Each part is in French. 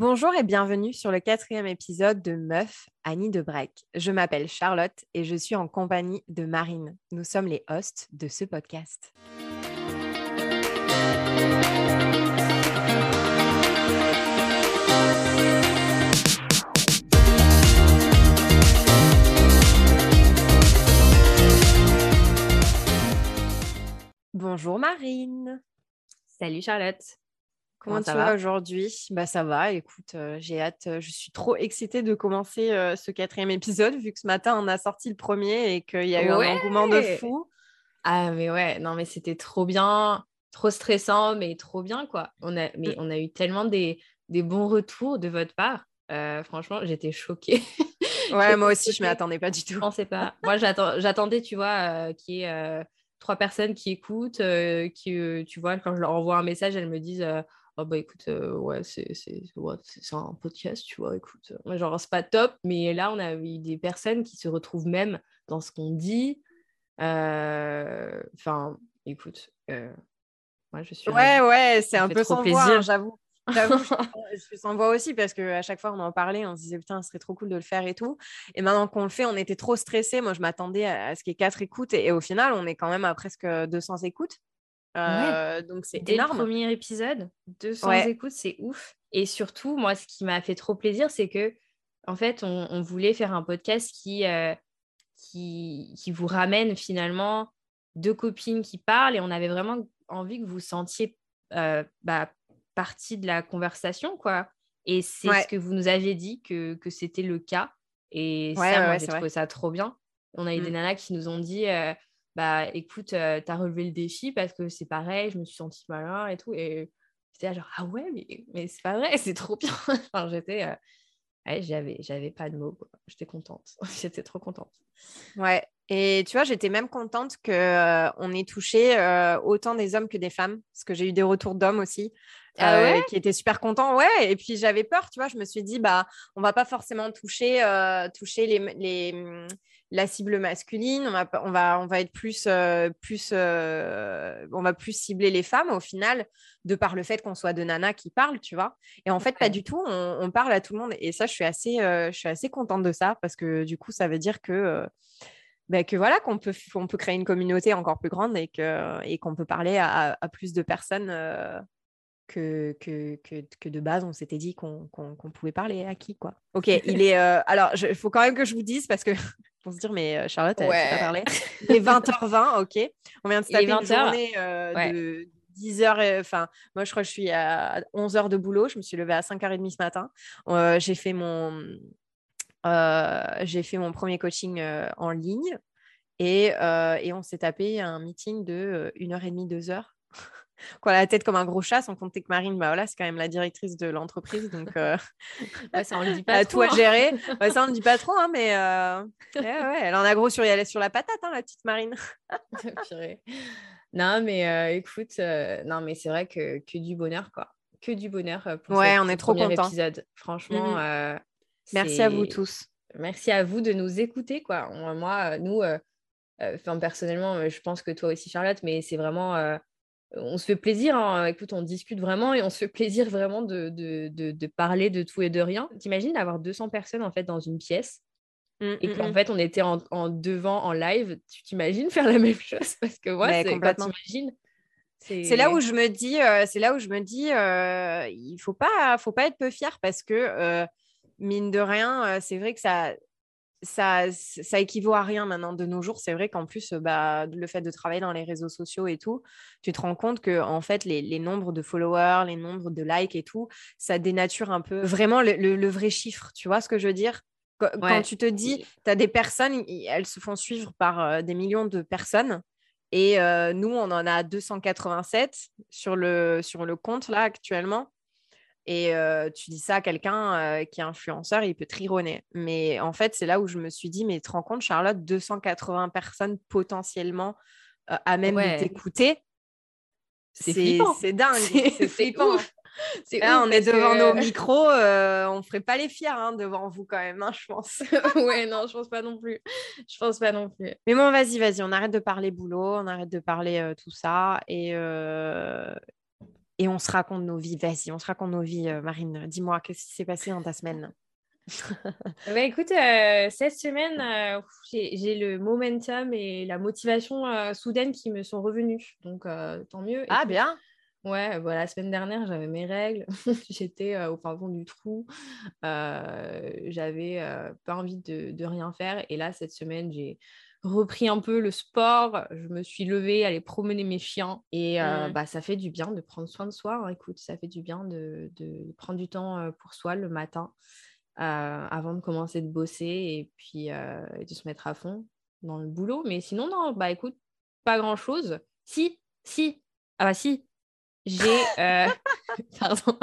Bonjour et bienvenue sur le quatrième épisode de Meuf, Annie de Break. Je m'appelle Charlotte et je suis en compagnie de Marine. Nous sommes les hosts de ce podcast. Bonjour Marine. Salut Charlotte. Comment, tu vas aujourd'hui? Bah ça va. Écoute, euh, j'ai hâte. Euh, je suis trop excitée de commencer euh, ce quatrième épisode vu que ce matin on a sorti le premier et qu'il y a eu un engouement de fou. Ah mais ouais, non mais c'était trop bien, trop stressant, mais trop bien quoi. On a, mais on a eu tellement des, des bons retours de votre part. franchement, j'étais choquée. ouais, moi aussi, je m'y attendais pas du tout. Je pensais pas. Moi, j'attendais, tu vois, qu'il y ait trois personnes qui écoutent, qui, tu vois, quand je leur envoie un message, elles me disent oh bah écoute, euh, ouais, c'est ouais, un podcast, tu vois, écoute. Euh, genre, c'est pas top, mais là, on a eu des personnes qui se retrouvent même dans ce qu'on dit. Enfin, écoute, moi, je suis. Ouais, ouais, c'est un peu sans plaisir, hein, j'avoue. J'avoue, je s'en voix aussi parce qu'à chaque fois on en parlait, on se disait putain, ce serait trop cool de le faire et tout. Et maintenant qu'on le fait, on était trop stressés. Moi, je m'attendais à, ce qu'il y ait quatre écoutes et, au final, on est quand même à presque 200 écoutes. Euh, donc c'est énorme. le premier épisode, 200 écoutes, c'est ouf. Et surtout, moi, ce qui m'a fait trop plaisir, c'est que en fait, on, voulait faire un podcast qui, euh, qui, qui, vous ramène finalement deux copines qui parlent et on avait vraiment envie que vous sentiez euh, bah, partie de la conversation, quoi. Et c'est ce que vous nous avez dit que, que c'était le cas. Et ça, moi, j'ai trouvé ça trop bien. On a eu des mmh. nanas qui nous ont dit bah écoute, euh, tu as relevé le défi parce que c'est pareil, je me suis sentie malin et tout. Et j'étais genre, ah ouais, mais, mais c'est pas vrai, c'est trop bien. enfin, j'étais. Euh, j'avais, j'avais pas de mots. J'étais contente. j'étais trop contente. Ouais. Et tu vois, j'étais même contente qu'on euh, on ait touché autant des hommes que des femmes, parce que j'ai eu des retours d'hommes aussi. Ah qui étaient super contents, ouais. Et puis j'avais peur, tu vois. Je me suis dit, bah, on va pas forcément toucher, toucher les, les, la cible masculine, on va, on va, on va être plus, euh, plus euh, on va plus cibler les femmes au final, de par le fait qu'on soit de nanas qui parlent, tu vois. Et en fait, pas du tout, on, parle à tout le monde. Et ça, je suis assez, euh, je suis assez contente de ça parce que du coup, ça veut dire que, ben, que voilà, qu'on peut, on peut créer une communauté encore plus grande et qu'on et qu'on peut parler à, plus de personnes. Que, que, que, de base, on s'était dit qu'on pouvait parler à qui, quoi. Ok, il est... alors, il faut quand même que je vous dise, parce que pour se dire, mais euh, Charlotte, elle ouais. pas parlé. Il est 20h20, ok. On vient de se taper une journée euh, de 10h. Enfin, moi, je crois que je suis à 11h de boulot. Je me suis levée à 5h30 ce matin. Euh, j'ai fait mon... j'ai fait mon premier coaching en ligne et, et on s'est tapé un meeting de 1h30, 2h la tête comme un gros chat, sans compter que Marine, bah voilà, c'est quand même la directrice de l'entreprise, donc euh, ça on le dit pas trop, tout à hein. gérer. ça on ne dit pas trop, hein, mais euh, elle en a gros sur, elle sur la patate, hein, la petite Marine. non, mais euh, écoute, non, mais c'est vrai que, que du bonheur, quoi, que du bonheur pour ouais, on est trop content. épisode. Franchement, mmh merci à vous tous. Merci à vous de nous écouter, quoi. Moi, nous, enfin personnellement, je pense que toi aussi, Charlotte, mais c'est vraiment on se fait plaisir, hein. écoute, on discute vraiment et on se fait plaisir vraiment de, de, parler de tout et de rien. T'imagines d'avoir 200 personnes en fait dans une pièce mmh, et mmh, qu'en mmh. fait on était en, devant en live, tu t'imagines faire la même chose? Parce que ouais, c'est complètement. C'est là où je me dis, c'est là où je me dis, il faut pas, faut pas être peu fier parce que mine de rien, c'est vrai que ça, ça, ça équivaut à rien maintenant de nos jours. C'est vrai qu'en plus, bah, le fait de travailler dans les réseaux sociaux et tout, tu te rends compte que en fait, les, nombres de followers, les nombres de likes et tout, ça dénature un peu vraiment le, vrai chiffre. Tu vois ce que je veux dire? Quand, tu te dis, tu as des personnes, elles se font suivre par euh, des millions de personnes. Et euh, nous, on en a 287 sur le, sur le compte là actuellement. Et tu dis ça à quelqu'un qui est influenceur, il peut trironner. Mais en fait, c'est là où je me suis dit, mais tu te rends compte, Charlotte, 280 personnes potentiellement à même de t'écouter. C'est dingue. C'est flippant. Là, on est devant nos micros, on ne ferait pas les fiers hein, devant vous quand même, hein, je pense. ouais, non, je pense pas non plus. Je pense pas non plus. Mais bon, vas-y, vas-y, on arrête de parler boulot, on arrête de parler tout ça et, et on se raconte nos vies. Vas-y, on se raconte nos vies, Marine. Dis-moi, qu'est-ce qui s'est passé dans ta semaine? Bah, écoute, euh, cette semaine, euh, j'ai le momentum et la motivation euh, soudaine qui me sont revenus. Donc, tant mieux. Ah, bien. Ouais, voilà, la semaine dernière, j'avais mes règles. J'étais au fond du trou. j'avais pas envie de, de, rien faire. Et là, cette semaine, j'ai repris un peu le sport. Je me suis levée, aller promener mes chiens. Et mmh. bah, ça fait du bien de prendre soin de soi. Hein. Écoute, ça fait du bien de, de prendre du temps pour soi le matin. Euh, avant de commencer de bosser et puis euh, de se mettre à fond dans le boulot. Mais sinon, non, bah écoute, pas grand-chose. Si, si, ah bah si, j'ai... Euh, pardon.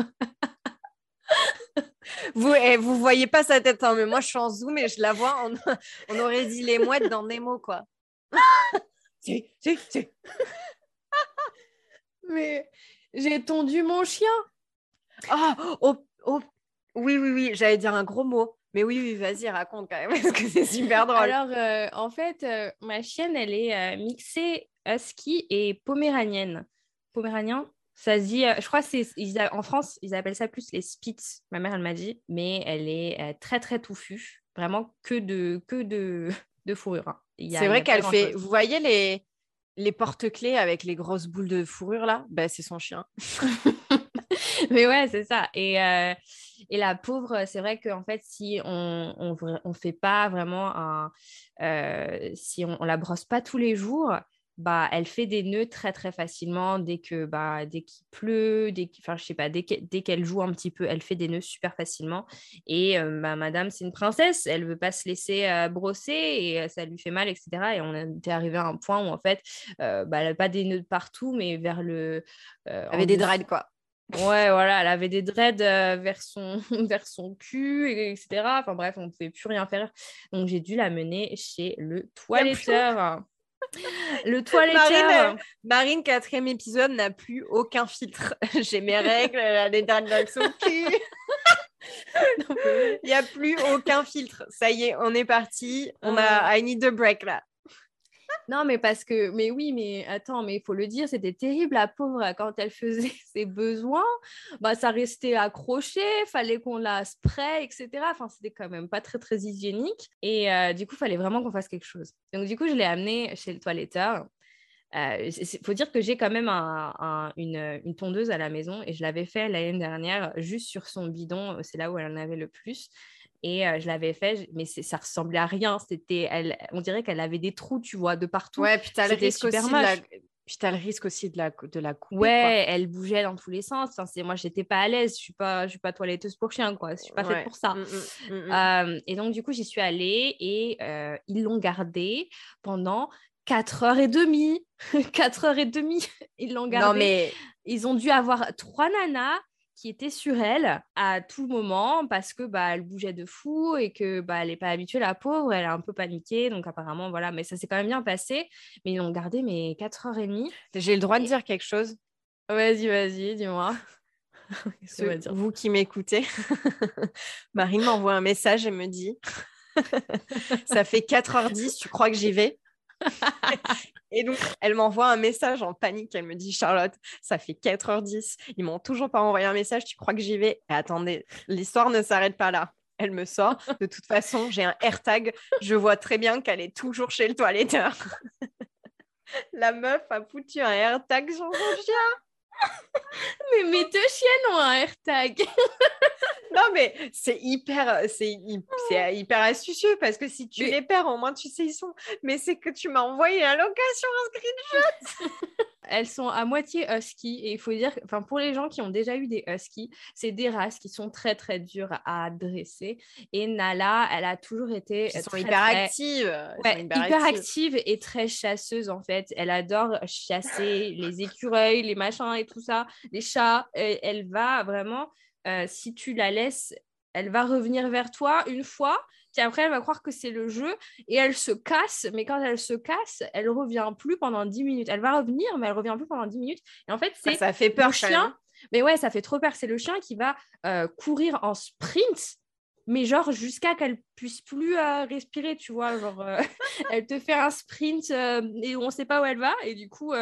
vous, eh, vous voyez pas sa tête, hein, mais moi je suis en zoom et je la vois. On, on aurait dit les mouettes dans Nemo, quoi. si, si, si. mais j'ai tondu mon chien. Ah, oh, oh oui, oui, oui, j'allais dire un gros mot. Mais oui, oui, vas-y, raconte quand même, parce que c'est super drôle. Alors, euh, en fait, euh, ma chienne, elle est euh, mixée husky et poméranienne. Poméranien, ça se dit, je crois c'est en France, ils appellent ça plus les spitz, ma mère, elle m'a dit, mais elle est très, très touffue. Vraiment que de, que de, de fourrure. Hein. C'est vrai qu'elle fait, vous voyez les, les porte-clés avec les grosses boules de fourrure là? Bah, C'est son chien. mais ouais, c'est ça. Et, euh, et la pauvre, c'est vrai qu'en fait, si on ne on, fait pas vraiment un. Euh, si on, ne la brosse pas tous les jours, bah, elle fait des nœuds très très facilement dès que bah, dès qu'il pleut, dès enfin je sais pas, dès qu'elle joue un petit peu, elle fait des nœuds super facilement. Et euh, bah, Madame, c'est une princesse, elle veut pas se laisser brosser et ça lui fait mal, etc. Et on était arrivé à un point où en fait, bah, elle n'avait pas des nœuds partout, mais vers le. elle avait des dreads quoi. Ouais, voilà, elle avait des dreads euh, vers, son, vers son cul, etc. Enfin bref, on ne pouvait plus rien faire. Donc j'ai dû la mener chez le toiletteur. Le toiletteur. Marine, quatrième épisode, n'a plus aucun filtre. J'ai mes règles, a des dreads vers son cul. Il n'y a plus aucun filtre. Ça y est, on est parti. On a I need a break là. Non, mais parce que, mais oui, mais attends, mais il faut le dire, c'était terrible, la pauvre, quand elle faisait ses besoins, bah, ça restait accroché, fallait qu'on la spray, etc. Enfin, c'était quand même pas très, très hygiénique. Et euh, du coup, fallait vraiment qu'on fasse quelque chose. Donc, du coup, je l'ai amenée chez le toiletteur. Il euh, faut dire que j'ai quand même une, une, tondeuse à la maison et je l'avais fait l'année dernière juste sur son bidon, c'est là où elle en avait le plus. Et euh, je l'avais fait, mais ça ressemblait à rien. C'était, elle, on dirait qu'elle avait des trous, tu vois, de partout. Ouais, puis t'as le risque aussi de la... Puis le risque aussi de la, de la couper. Ouais, elle bougeait dans tous les sens. Enfin, c'est... Moi, j'étais pas à l'aise. Je suis pas, je suis pas toiletteuse pour chien, quoi. Je suis pas faite pour ça. Mmh, mmh, mmh, euh, et donc, du coup, j'y suis allée et euh, ils l'ont gardée pendant 4 heures et demie. 4 heures et demie, ils l'ont gardée. Non, mais... Ils ont dû avoir trois nanas qui était sur elle à tout moment parce que bah elle bougeait de fou et que bah elle n'est pas habituée la pauvre elle a un peu paniqué. Donc apparemment voilà mais ça s'est quand même bien passé. Mais ils ont gardé mes 4h30 j'ai le droit de dire quelque chose? Vas-y vas-y dis-moi. Vous qui m'écoutez Marine m'envoie un message et me dit ça fait 4h10 tu crois que j'y vais? et donc, elle m'envoie un message en panique. Elle me dit Charlotte, ça fait 4h10. Ils m'ont toujours pas envoyé un message. Tu crois que j'y vais? Attendez, l'histoire ne s'arrête pas là. Elle me sort. De toute façon, j'ai un AirTag. Je vois très bien qu'elle est toujours chez le toiletteur. La meuf a foutu un AirTag sur son chien. Mais mes deux chiennes ont un AirTag. non, mais c'est hyper, c'est hyper astucieux parce que si tu les perds, au moins tu sais ils sont. Mais c'est que tu m'as envoyé la location un screenshot. Elles sont à moitié husky et il faut dire, enfin pour les gens qui ont déjà eu des huskies, c'est des races qui sont très très dures à dresser. Et Nala, elle a toujours été hyper active, hyper, active et très chasseuse en fait. Elle adore chasser les écureuils, les machins et tout ça, les chats. elle va vraiment euh, si tu la laisses, elle va revenir vers toi une fois, puis après elle va croire que c'est le jeu et elle se casse, mais quand elle se casse, elle revient plus pendant 10 minutes. Elle va revenir, mais elle revient plus pendant 10 minutes. Et en fait, c'est ça fait peur, le chien. Mais ouais, ça fait trop peur. C'est le chien qui va euh, courir en sprint mais genre jusqu'à qu'elle puisse plus euh, respirer, tu vois, genre elle te fait un sprint et on ne sait pas où elle va et du coup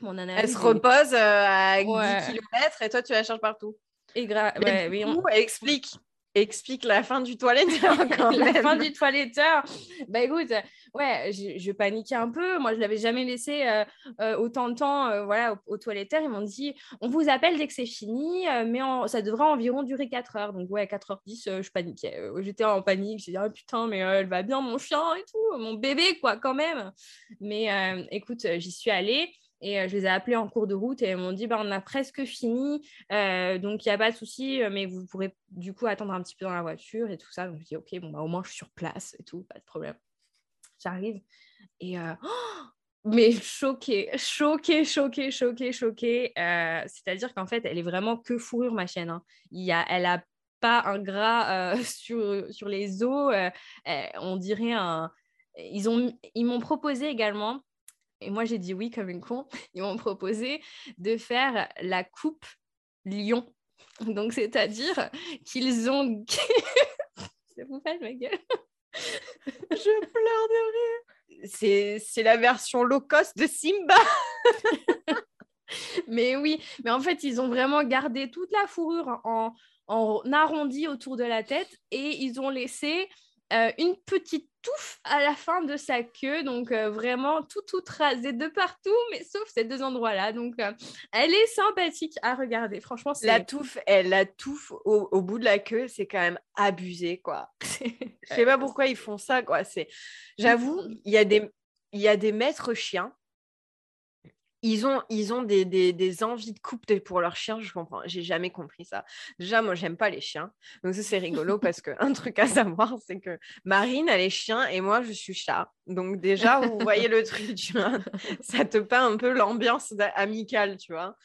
Mon Elle se repose à 10 km et toi, tu la cherches partout. Et ouais, oui, on... explique explique la fin du toiletteur quand la fin du toiletteur. Bah écoute, ouais, je, paniquais un peu. Moi, je l'avais jamais laissé euh, euh, autant de temps euh, voilà, au, toiletteur. Ils m'ont dit, on vous appelle dès que c'est fini, mais ça devrait environ durer 4 heures. Donc ouais, 4h10, je paniquais. J'étais en panique. J'ai dit, oh, putain, mais elle va bien, mon chien et tout, mon bébé, quoi, quand même. Mais écoute, j'y suis allée. Et euh, je les ai appelés en cours de route et elles m'ont dit bah, on a presque fini, euh, donc il n'y a pas de souci, euh, mais vous pourrez du coup attendre un petit peu dans la voiture et tout ça. Donc je dis ok, bon, bah, au moins je suis sur place et tout, pas de problème. J'arrive et mais choquée, choquée, choquée, choquée, choquée. C'est-à-dire qu'en fait, elle est vraiment que fourrure, ma chaîne. Hein. Il y a, elle a pas un gras sur, sur les os. on dirait un. Ils m'ont ils proposé également et moi, j'ai dit oui comme une con. Ils m'ont proposé de faire la coupe Lion. Donc, c'est-à-dire qu'ils ont. Ça vous fait ma gueule Je pleure de rire. C'est la version low cost de Simba. mais oui, mais en fait, ils ont vraiment gardé toute la fourrure en, en arrondi autour de la tête et ils ont laissé euh, une petite touffe à la fin de sa queue, donc euh, vraiment tout tout rasé de partout, mais sauf ces deux endroits-là. Donc euh, elle est sympathique à regarder. Franchement, la touffe, elle la touffe au, bout de la queue, c'est quand même abusé quoi. Je sais pas pourquoi ils font ça quoi. C'est, j'avoue, il y a des il y a des maîtres chiens ils ont, ils ont des, des, envies de coupe pour leurs chiens, je comprends. J'ai jamais compris ça. Déjà, moi, j'aime pas les chiens. Donc, ça, c'est rigolo parce qu'un truc à savoir, c'est que Marine, elle est chien et moi, je suis chat. Donc, déjà, vous voyez le truc, tu vois. Ça te peint un peu l'ambiance amicale, tu vois.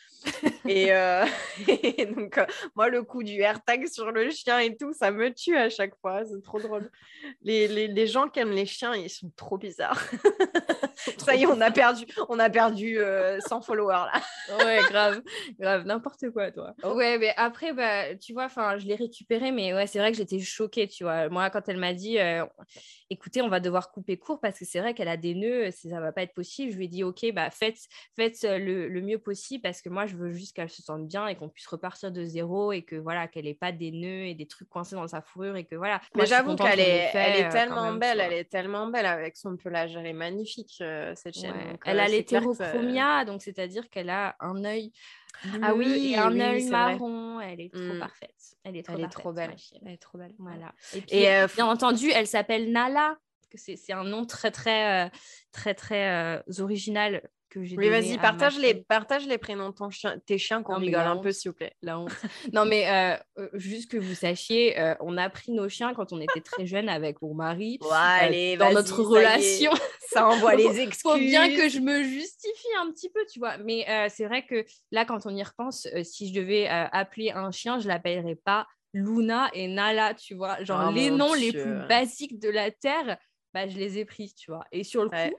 Et, euh, donc, euh, moi, le coup du AirTag sur le chien et tout, ça me tue à chaque fois. C'est trop drôle. Les, les, les, gens qui aiment les chiens, ils sont trop bizarres. ça y est, on a perdu, on a perdu 100 euh, followers là. ouais, grave, grave, n'importe quoi, toi. Ouais, mais après, bah, tu vois, enfin, je l'ai récupéré, mais ouais, c'est vrai que j'étais choquée, tu vois. Moi, quand elle m'a dit, écoutez, on va devoir couper court parce que c'est vrai qu'elle a des nœuds, ça va pas être possible. Je lui ai dit, ok, bah faites, faites le, le mieux possible parce que moi, je veux juste qu'elle se sente bien et qu'on puisse repartir de zéro et que voilà, qu'elle ait pas des nœuds et des trucs coincés dans sa fourrure et que voilà. Mais j'avoue qu'elle est, elle est euh, tellement belle, elle est tellement belle avec son pelage, elle est magnifique euh, cette chaîne. elle euh, a l'hétérochromia, donc c'est-à-dire qu'elle a un œil ah oui, et un œil marron. Elle est trop mmh. parfaite. Elle est trop, elle est trop belle. Elle est trop belle. Voilà. Et, puis, bien entendu, elle s'appelle Nala. C'est un nom très très très très, original oui, vas-y, partage les, partage les prénoms de ton chien, tes chiens qu'on rigole un peu, s'il vous plaît. La honte. non, mais euh, euh, juste que vous sachiez, euh, on a pris nos chiens quand on était très jeunes avec mon mari. allez, dans notre relation. Ça envoie les excuses. Faut bien que je me justifie un petit peu, tu vois. Mais c'est vrai que là, quand on y repense, si je devais appeler un chien, je l'appellerais pas Luna et Nala, tu vois. Genre, oh les noms les plus basiques de la Terre, bah, je les ai pris, tu vois. Et sur le coup,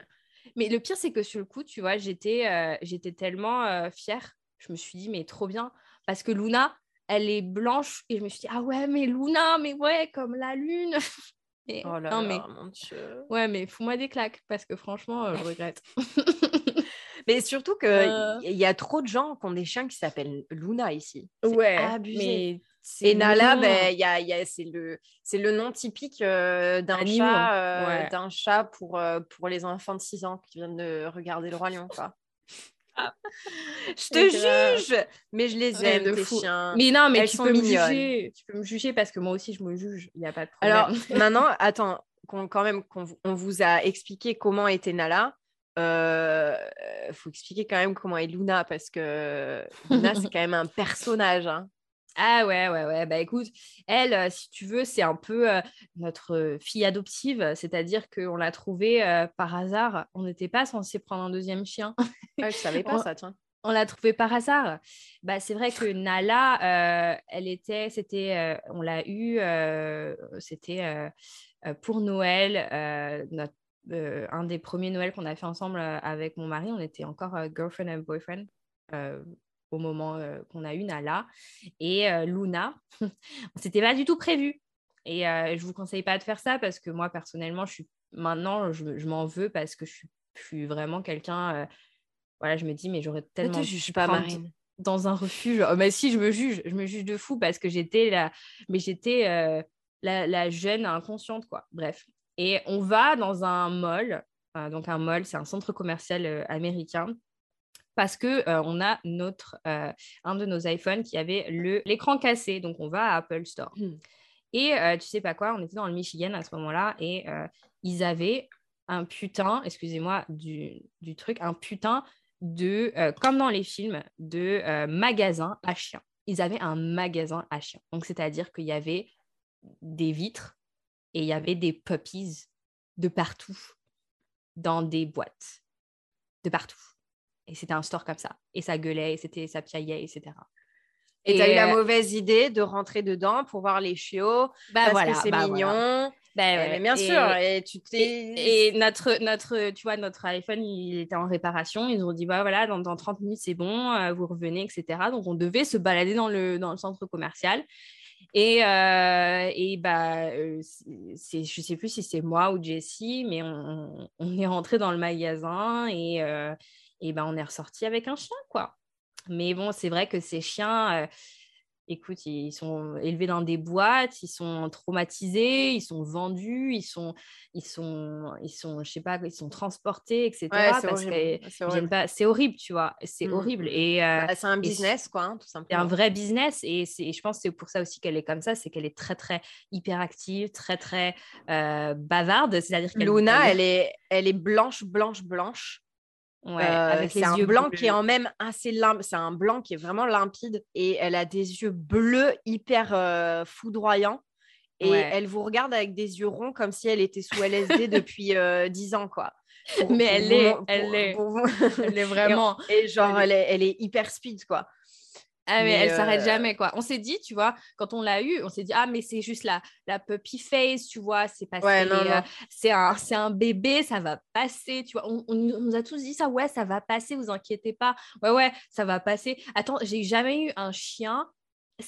mais le pire, c'est que sur le coup, tu vois, j'étais euh, j'étais tellement euh, fière. Je me suis dit, mais trop bien. Parce que Luna, elle est blanche. Et je me suis dit, ah ouais, mais Luna, mais ouais, comme la lune. oh là non, mais... mon Dieu. Ouais, mais fous-moi des claques. Parce que franchement, euh, je regrette. mais surtout qu'il il y a trop de gens qui ont des chiens qui s'appellent Luna ici. Ouais, abusé. mais et Nala, ben, y a, y a, c'est le, le nom typique euh, d'un chat, euh, d'un chat pour, euh, pour les enfants de 6 ans qui viennent de regarder le roi lion. Quoi. je te juge, mais je les aime, tes chiens. Mais non, mais tu peux me juger. Tu peux me juger parce que moi aussi, je me juge. Il n'y a pas de problème. Alors, maintenant, attends, quand même, qu'on on vous a expliqué comment était Nala. Il faut expliquer quand même comment est Luna parce que Luna, c'est quand même un personnage. Hein. Ah ouais, ouais, ouais. Bah écoute, elle, euh, si tu veux, c'est un peu euh, notre euh, fille adoptive, c'est-à-dire qu'on l'a trouvée par hasard. On n'était pas censé prendre un deuxième chien. Ah, je savais pas ça, tiens. On l'a trouvée par hasard. Bah, c'est vrai que Nala, elle était, c'était, on l'a eu, c'était pour Noël, notre, un des premiers Noëls qu'on a fait ensemble avec mon mari. On était encore girlfriend and boyfriend au moment euh, qu'on a eu Nala. Et euh, Luna, c'était pas du tout prévu. Et euh, je vous conseille pas de faire ça parce que moi, personnellement, je suis maintenant, je, m'en veux parce que je suis, vraiment quelqu'un voilà, je me dis, mais j'aurais tellement. Ne te juge pas, Marine. Dans un refuge. Oh, mais si, je me juge. Je me juge de fou parce que j'étais la. Mais j'étais euh, la, la, jeune inconsciente, quoi. Bref. Et on va dans un mall. donc, un mall, c'est un centre commercial américain parce que on a notre un de nos iPhones qui avait l'écran cassé donc on va à Apple Store mmh. et tu sais pas quoi on était dans le Michigan à ce moment-là et ils avaient un putain excusez-moi du, du, truc un putain de comme dans les films de magasin à chiens ils avaient un magasin à chiens donc c'est-à-dire qu'il y avait des vitres et il y avait des puppies de partout dans des boîtes de partout et c'était un store comme ça. Et ça gueulait, et c'était, ça piaillait, etc. Et tu as eu la euh, mauvaise idée de rentrer dedans pour voir les chiots, bah parce que c'est bah mignon. Bah bien sûr, et, tu et, notre, notre, tu vois, notre iPhone, il était en réparation. Ils ont dit, bah, voilà, dans, dans 30 minutes, c'est bon, euh, vous revenez, etc. Donc, on devait se balader dans le, dans le centre commercial. Et, euh, et bah, c'est, je sais plus si c'est moi ou Jessie, mais on, est rentré dans le magasin et, et ben on est ressorti avec un chien, quoi. Mais bon, c'est vrai que ces chiens, euh, écoute, ils sont élevés dans des boîtes, ils sont traumatisés, ils sont vendus, ils sont, ils sont, ils sont, je sais pas, ils sont transportés, etc. c'est horrible. c'est horrible, tu vois, c'est mmh. horrible. Et euh, bah, c'est un business, quoi, hein, tout simplement. C'est un vrai business, et, je pense que c'est pour ça aussi qu'elle est comme ça, c'est qu'elle est très très hyperactive, très très euh, bavarde. C'est-à-dire Luna, elle est, elle est blanche, blanche, blanche. Ouais, euh, c'est un blanc qui est en même assez limpide. C'est un blanc qui est vraiment limpide et elle a des yeux bleus hyper euh, foudroyants. Et elle vous regarde avec des yeux ronds comme si elle était sous LSD depuis euh, 10 ans, quoi. Mais elle, est, elle, est, elle est vraiment. Et, genre, elle est, elle est hyper speed, quoi. Ah, mais, elle s'arrête euh, jamais, quoi. On s'est dit, tu vois, quand on l'a eu, on s'est dit, ah, mais c'est juste la, la puppy face, tu vois, c'est que euh, c'est un, un, bébé, ça va passer, tu vois. On, on, nous a tous dit ça, ouais, ça va passer, vous inquiétez pas. Ouais, ouais, ça va passer. Attends, j'ai jamais eu un chien.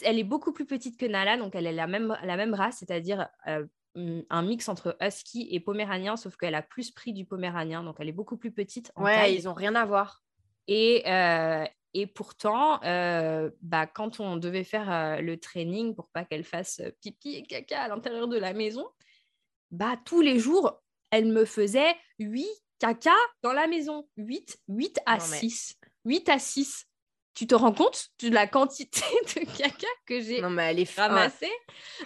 Elle est beaucoup plus petite que Nala, donc elle est la même, la même race, c'est-à-dire euh, un mix entre husky et poméranien, sauf qu'elle a plus pris du poméranien, donc elle est beaucoup plus petite. ouais, ils ont rien à voir. Et, et pourtant, euh, bah, quand on devait faire euh, le training pour pas qu'elle fasse euh, pipi et caca à l'intérieur de la maison, bah, tous les jours, elle me faisait 8 caca dans la maison. 8, 8 à 6. 8 à 6. Tu te rends compte de la quantité de caca que j'ai ramassé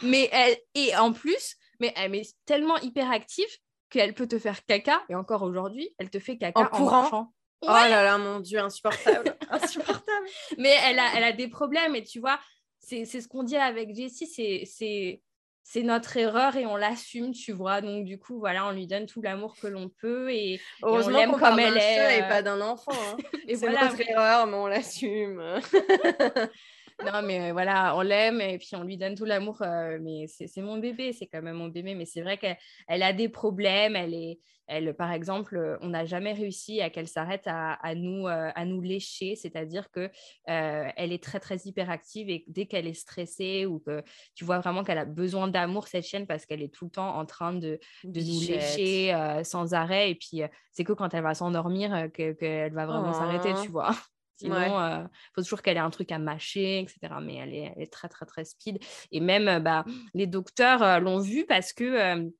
Mais elle, et en plus, mais elle est tellement hyperactive qu'elle peut te faire caca, et encore aujourd'hui, elle te fait caca en, courant? Oh là là, mon Dieu, insupportable. insupportable. Mais elle a, elle a des problèmes et tu vois, c'est ce qu'on dit avec Jessie, c'est c'est notre erreur et on l'assume, tu vois. Donc, du coup, voilà, on lui donne tout l'amour que l'on peut et, on l'aime comme elle est. Et euh. pas d'un enfant. Hein. c'est voilà, notre erreur, mais on l'assume. non, mais euh, voilà, on l'aime et puis on lui donne tout l'amour. Euh, mais c'est mon bébé, c'est quand même mon bébé. Mais c'est vrai qu'elle a des problèmes. Elle est, elle, par exemple, euh, on n'a jamais réussi à qu'elle s'arrête à, nous, à nous lécher. C'est-à-dire que elle est très, très hyperactive et dès qu'elle est stressée ou que tu vois vraiment qu'elle a besoin d'amour, cette chienne, parce qu'elle est tout le temps en train de, de nous lécher sans arrêt. Et puis, c'est que quand elle va s'endormir qu'elle va vraiment s'arrêter, tu vois. Sinon, il euh, faut toujours qu'elle ait un truc à mâcher, etc. Mais elle est, elle est très, très, très speed. Et même, euh, bah, les docteurs euh, l'ont vu parce que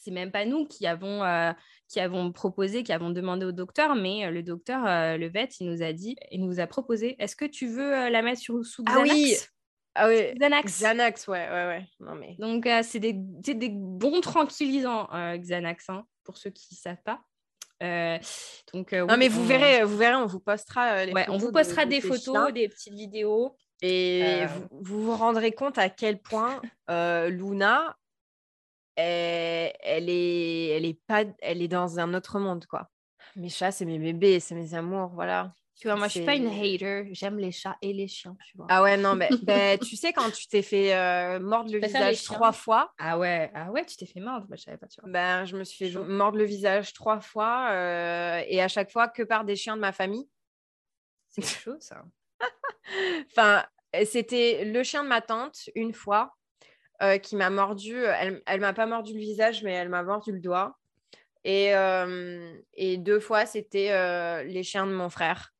c'est même pas nous qui avons, qui avons proposé, qui avons demandé au docteur, mais le docteur, le vet, il nous a dit, il nous a proposé, est-ce que tu veux la mettre sur, sous Xanax Ah oui ah oui, Xanax. Xanax, ouais, ouais, ouais. Non, mais... Donc, c'est des, des, bons tranquillisants, Xanax, hein, pour ceux qui ne savent pas. Euh, donc, euh, non, mais vous verrez, vous verrez, on vous postera euh, on vous postera des photos, des petites vidéos. Et vous, vous, rendrez compte à quel point Luna, elle, elle, est, elle est pas, elle est dans un autre monde, quoi. Mes chats, c'est mes bébés, c'est mes amours, voilà. Tu vois, moi, je suis pas une hater. J'aime les chats et les chiens, tu vois. Ah ouais, non, mais ben, tu sais, quand tu t'es fait euh, mordre le visage trois fois. Ah ouais, ah ouais, tu t'es fait mordre. Bah, je savais pas, tu vois. Ben, je me suis fait mordre le visage trois fois euh, et à chaque fois que par des chiens de ma famille. C'est chaud, ça. enfin, c'était le chien de ma tante, une fois, euh, qui m'a mordu. Elle, elle m'a pas mordu le visage, mais elle m'a mordu le doigt. Et, et deux fois, c'était les chiens de mon frère.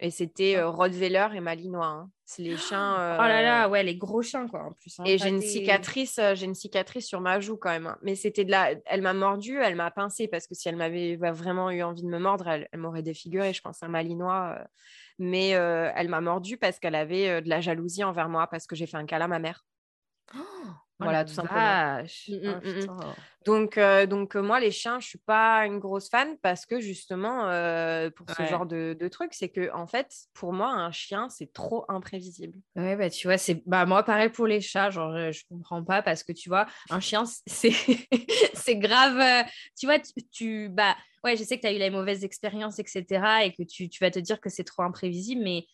Et c'était euh, Rottweiler et Malinois. Hein. C'est les chiens. Oh là là, ouais, les gros chiens, quoi, en plus. Hein, et j'ai une cicatrice, j'ai une cicatrice sur ma joue quand même. Hein. Mais c'était de la. Elle m'a mordu, elle m'a pincé parce que si elle m'avait vraiment eu envie de me mordre, elle, m'aurait défiguré, je pense, un Malinois. Mais elle m'a mordu parce qu'elle avait de la jalousie envers moi parce que j'ai fait un câlin à ma mère. Oh Oh voilà, tout simplement. Mmh, mmh, mmh, donc, euh, donc euh, moi, les chiens, je suis pas une grosse fan parce que justement, euh, pour ce genre de, de truc, c'est que en fait, pour moi, un chien, c'est trop imprévisible. Ouais, bah tu vois, c'est bah moi pareil pour les chats, genre je, je comprends pas parce que tu vois, un chien, c'est c'est grave. tu vois, tu, bah ouais, je sais que tu as eu la mauvaise expérience, etc. et que tu, tu vas te dire que c'est trop imprévisible, mais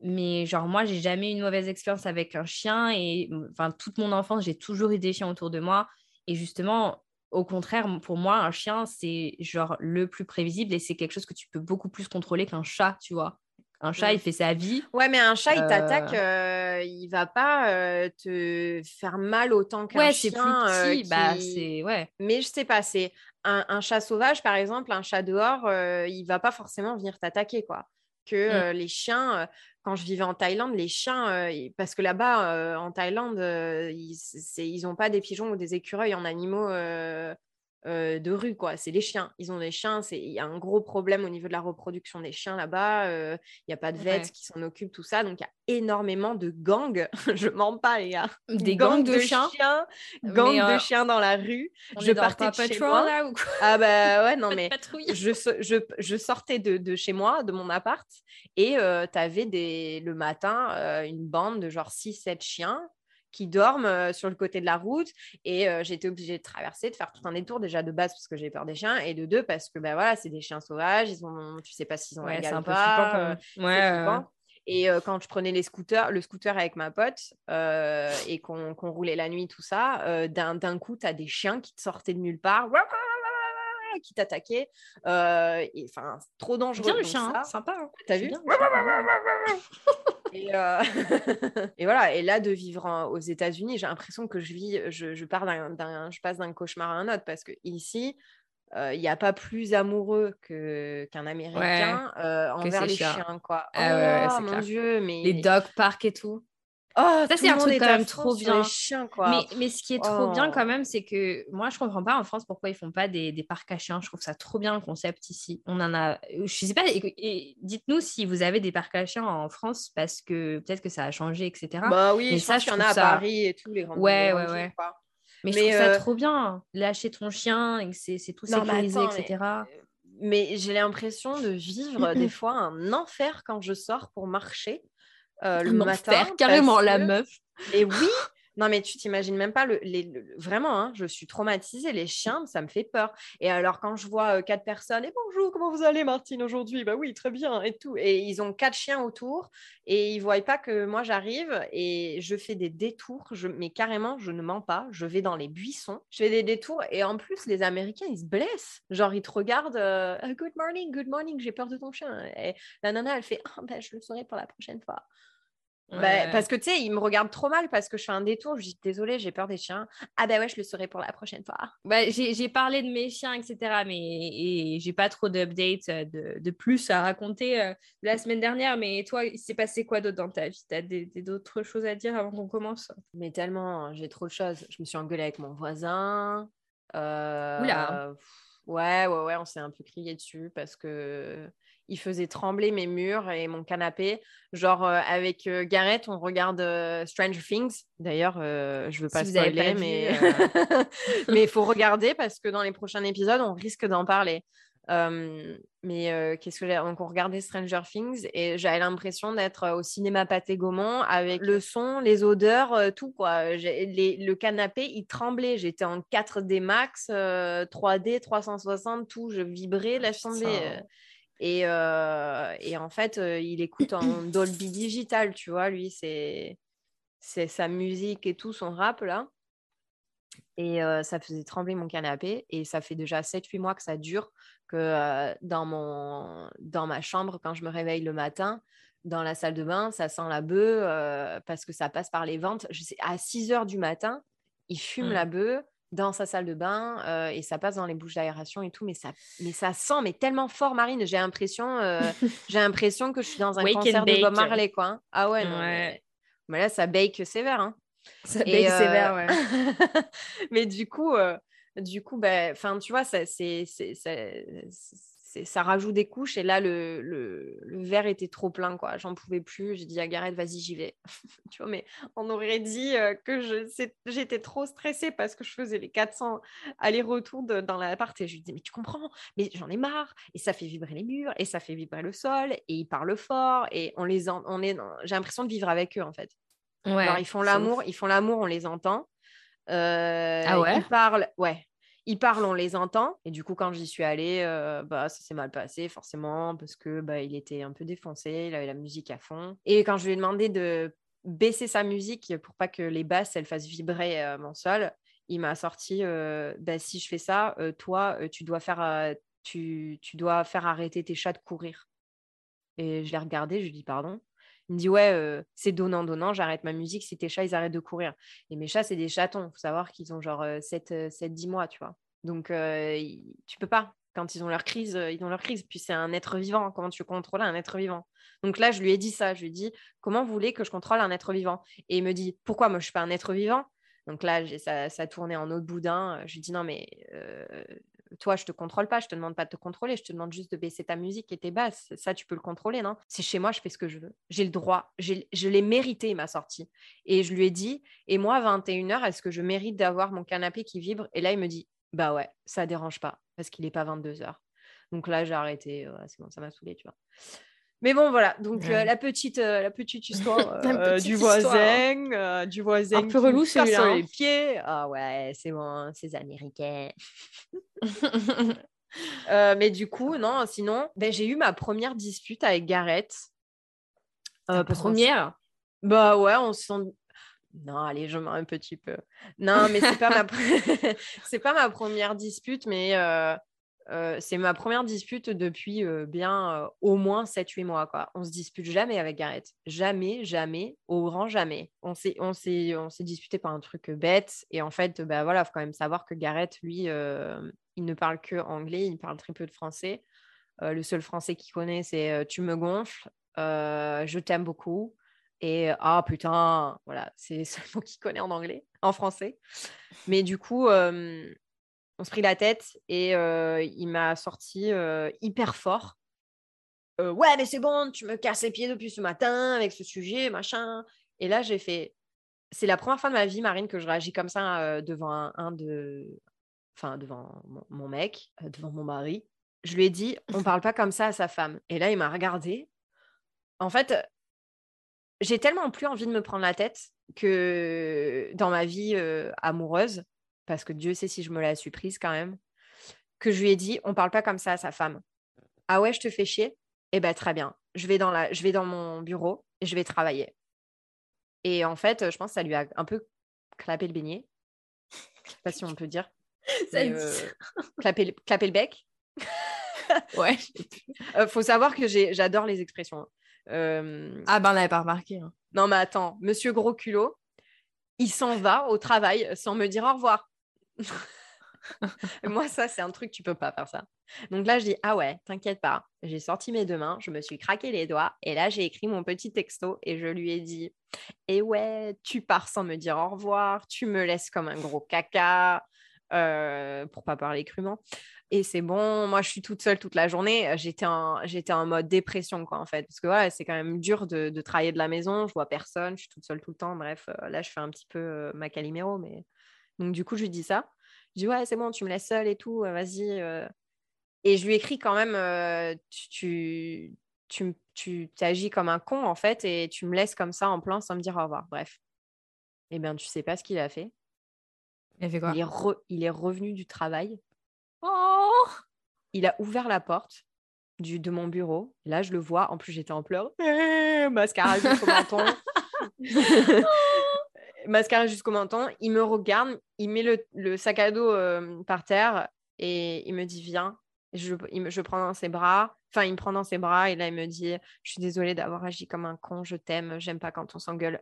mais genre, moi, j'ai jamais eu une mauvaise expérience avec un chien. Et enfin, toute mon enfance, j'ai toujours eu des chiens autour de moi. Et justement, au contraire, pour moi, un chien, c'est genre le plus prévisible et c'est quelque chose que tu peux beaucoup plus contrôler qu'un chat, tu vois. Un chat, il fait sa vie. Ouais, mais un chat, il t'attaque, euh, il va pas euh, te faire mal autant qu'un chien. Ouais, c'est plus bah, c'est... Ouais. Mais je sais pas, c'est un, un, chat sauvage, par exemple, un chat dehors, euh, il va pas forcément venir t'attaquer, quoi. Que mmh. les chiens, quand je vivais en Thaïlande, les chiens, euh, parce que là-bas, euh, en Thaïlande, euh, ils n'ont pas des pigeons ou des écureuils en animaux euh, de rue, quoi. C'est les chiens. Ils ont des chiens. Il y a un gros problème au niveau de la reproduction des chiens là-bas. Euh, il n'y a pas de vets qui s'en occupent, tout ça. Donc, il y a énormément de gangs. je mens pas, les gars. Des gangs, de, chiens. gangs de euh, chiens dans la rue. je partais de chez moi. Là, ou Ah, bah ouais, non, mais je, je, je, sortais de, de, chez moi, de mon appart, et tu avais des, le matin une bande de genre 6-7 chiens qui dorment euh, sur le côté de la route. Et euh, j'étais obligée de traverser, de faire tout un détour déjà de base parce que j'ai peur des chiens et de deux parce que ben voilà, c'est des chiens sauvages. Ils ont, tu sais pas s'ils ont ouais, un pas. ouais, Et euh, quand je prenais les scooters, le scooter avec ma pote et qu'on roulait la nuit, tout ça, d'un coup, tu as des chiens qui te sortaient de nulle part qui t'attaquaient. Enfin, trop dangereux. Bien le chien, hein, sympa. Hein. T'as vu Euh, et, voilà, et là, de vivre aux États-Unis, j'ai l'impression que je vis, je, pars d'un, je passe d'un cauchemar à un autre parce que ici, euh, il n'y a pas plus amoureux que, qu'un Américain euh, envers les chiens. quoi. Ah oh, mon Dieu, mais... Les dog parks et tout. Oh, ça, c'est un truc quand même trop bien. Mais, mais, ce qui est trop bien oh. quand même, c'est que moi, je comprends pas en France pourquoi ils font pas des, des, parcs à chiens. Je trouve ça trop bien le concept ici. On en a. Je sais pas. Dites-nous si vous avez des parcs à chiens en France parce que peut-être que ça a changé, etc. Bah oui, mais ça, je y en a à Paris et tous les grands. Ouais, ouais, ouais. Mais, je trouve ça euh, trop bien. Lâcher ton chien et que c'est tout sécurisé, etc. mais j'ai l'impression de vivre des fois un enfer quand je sors pour marcher. Euh, le matin. carrément la meuf. Et oui, non, mais tu t'imagines même pas, le, les, vraiment, hein, je suis traumatisée. Les chiens, ça me fait peur. Et alors, quand je vois euh, quatre personnes, et bonjour, comment vous allez, Martine, aujourd'hui? Bah oui, très bien, et tout. Et ils ont quatre chiens autour, et ils voient pas que moi, j'arrive, et je fais des détours. Je, mais carrément, je ne mens pas. Je vais dans les buissons, je fais des détours, et en plus, les Américains, ils se blessent. Genre, ils te regardent, euh, good morning, good morning, j'ai peur de ton chien. Et la nana, elle fait, oh, ben, je le saurai pour la prochaine fois. Bah, parce que tu sais, il me regarde trop mal parce que je fais un détour. Je dis désolé, j'ai peur des chiens. Ah bah ouais, je le saurai pour la prochaine fois. Bah, j'ai parlé de mes chiens, etc. Mais et j'ai pas trop d'updates euh, de, de, plus à raconter euh, la semaine dernière. Mais toi, il s'est passé quoi d'autre dans ta vie? T'as d'autres choses à dire avant qu'on commence? Mais tellement, j'ai trop de choses. Je me suis engueulée avec mon voisin. Euh... Oula Ouais, ouais, ouais, on s'est un peu crié dessus parce que il faisait trembler mes murs et mon canapé. Genre, euh, avec euh, Gareth, on regarde euh, Stranger Things. D'ailleurs, je veux pas spoiler, mais mais il faut regarder parce que dans les prochains épisodes, on risque d'en parler. mais qu'est-ce que j'ai Donc, on regardait Stranger Things et j'avais l'impression d'être au cinéma Pathé Gaumont avec le son, les odeurs, tout quoi. le canapé, il tremblait. J'étais en 4D max, 3D, 360, tout. Je vibrais, la tomber. Et, euh, et, en fait, euh, il écoute en Dolby Digital, tu vois, lui, c'est sa musique et tout, son rap, là. Et euh, ça faisait trembler mon canapé. Et ça fait déjà 7-8 mois que ça dure, que dans, mon, dans ma chambre, quand je me réveille le matin, dans la salle de bain, ça sent la bœuf parce que ça passe par les ventes. Je sais, à 6 heures du matin, il fume mmh. la bœuf dans sa salle de bain euh, et ça passe dans les bouches d'aération et tout, mais ça, mais ça sent mais tellement fort, Marine. J'ai l'impression, euh, j'ai l'impression que je suis dans un concert de Bob Marley, quoi. Hein. Ah ouais, non. Mais... là, ça bake sévère. Hein. Ça bake sévère, ouais. mais du coup, du coup, bah, enfin, tu vois, ça, c'est, ça rajoute des couches. Et là, le, le, verre était trop plein, quoi. J'en pouvais plus. J'ai dit à Gareth, vas-y, j'y vais. tu vois, mais on aurait dit euh, que j'étais trop stressée parce que je faisais les 400 allers-retours dans l'appart. Et je lui dis, mais tu comprends, mais j'en ai marre. Et ça fait vibrer les murs, et ça fait vibrer le sol, et ils parlent fort, et on les on est, j'ai l'impression de vivre avec eux, en fait. Ouais, Alors, ils font l'amour, ils font l'amour, on les entend. Euh, ah ouais? Ils parlent, ouais, ils parlent, on les entend. Et du coup, quand j'y suis allée, euh, bah, ça s'est mal passé, forcément, parce que bah, il était un peu défoncé, il avait la musique à fond. Et quand je lui ai demandé de baisser sa musique pour pas que les basses, elles fassent vibrer euh, mon sol, il m'a sorti euh, bah, si je fais ça, toi, tu dois, faire, tu, tu dois faire arrêter tes chats de courir. Et je l'ai regardé, je lui ai dit pardon? Il me dit ouais, c'est donnant donnant, j'arrête ma musique si tes chats ils arrêtent de courir. Et mes chats c'est des chatons, faut savoir qu'ils ont genre 7 7 10 mois, tu vois. Donc tu peux pas quand ils ont leur crise, ils ont leur crise. Puis c'est un être vivant, comment tu contrôles un être vivant? Donc là, je lui ai dit ça, je lui ai dit comment vous voulez que je contrôle un être vivant? Et il me dit pourquoi? Moi je suis pas un être vivant donc là, ça, ça tournait en autre boudin. Je lui dis non, mais toi, je te contrôle pas, je te demande pas de te contrôler, je te demande juste de baisser ta musique et tes basses. Ça, tu peux le contrôler, non? C'est chez moi, je fais ce que je veux. J'ai le droit, je l'ai mérité, ma sortie. Et je lui ai dit, et moi, à 21h, est-ce que je mérite d'avoir mon canapé qui vibre? Et là, il me dit, bah ouais, ça dérange pas, parce qu'il n'est pas 22h. Donc là, j'ai arrêté, c'est bon, ça m'a saoulé, tu vois. Mais bon, voilà. Donc euh, la petite, euh, la petite histoire euh, du voisin, du voisin un peu relou sur les hein. pieds. Ah ouais, c'est bon, c'est américain. mais du coup, non, sinon, ben, j'ai eu ma première dispute avec Gareth. première? Bah ouais, on se sent. Non, allez, je mens un petit peu. Non, mais c'est pas ma c'est pas ma première dispute, mais c'est ma première dispute depuis bien au moins 7-8 mois. Quoi. On se dispute jamais avec Gareth. Jamais, jamais, au grand jamais. On s'est, on s'est, on s'est disputé par un truc bête. Et en fait, bah, voilà, faut quand même savoir que Gareth, lui, il ne parle que anglais, il parle très peu de français. le seul français qu'il connaît, c'est tu me gonfles, je t'aime beaucoup. Et ah putain, voilà, c'est le seul mot qu'il connaît en anglais, en français. Mais du coup, on se prit la tête et il m'a sorti hyper fort. ouais, mais c'est bon, tu me casses les pieds depuis ce matin avec ce sujet, machin. Et là, j'ai fait. C'est la première fois de ma vie, Marine, que je réagis comme ça devant un, de. Enfin, devant mon, mec, devant mon mari. Je lui ai dit, on parle pas comme ça à sa femme. Et là, il m'a regardé. En fait, j'ai tellement plus envie de me prendre la tête que dans ma vie amoureuse, parce que Dieu sait si je me la suis prise quand même, que je lui ai dit, on parle pas comme ça à sa femme. Ah ouais, je te fais chier? Eh ben très bien, je vais dans, la, je vais dans mon bureau et je vais travailler. Et en fait, je pense que ça lui a un peu clapé le beignet. Je sais pas si on peut dire. Ça euh, clapé, le bec. ouais. Euh, faut savoir que j'adore les expressions. Euh, ah ben on n'avait pas remarqué. Hein. Non mais attends, Monsieur Gros Culot, il s'en va au travail sans me dire au revoir. moi, ça, c'est un truc, tu peux pas faire ça. Donc là, je dis, ah ouais, t'inquiète pas. J'ai sorti mes deux mains, je me suis craqué les doigts et là, j'ai écrit mon petit texto et je lui ai dit, et eh ouais, tu pars sans me dire au revoir, tu me laisses comme un gros caca, euh, pour pas parler crûment. Et c'est bon, moi je suis toute seule toute la journée. J'étais en, en mode dépression, quoi, en fait. Parce que ouais, c'est quand même dur de, de, travailler de la maison. Je vois personne, je suis toute seule tout le temps. Bref, euh, là je fais un petit peu euh, ma caliméro. Mais... Donc du coup, je lui dis ça. Je dis ouais, c'est bon, tu me laisses seule et tout, vas-y. Et je lui écris quand même, tu, tu, tu, tu agis comme un con, en fait, et tu me laisses comme ça en plan sans me dire au revoir. Bref. Eh bien, tu sais pas ce qu'il a fait. Il a fait quoi? Il est, il est revenu du travail. Oh il a ouvert la porte du, de mon bureau. Là, je le vois. En plus, j'étais en pleurs. mascara jusqu'au menton. Mascara jusqu'au menton. Il me regarde. Il met le, le sac à dos euh, par terre et il me dit Viens. Je, il je prends dans ses bras. Enfin, il me prend dans ses bras et là, il me dit Je suis désolée d'avoir agi comme un con. Je t'aime. J'aime pas quand on s'engueule.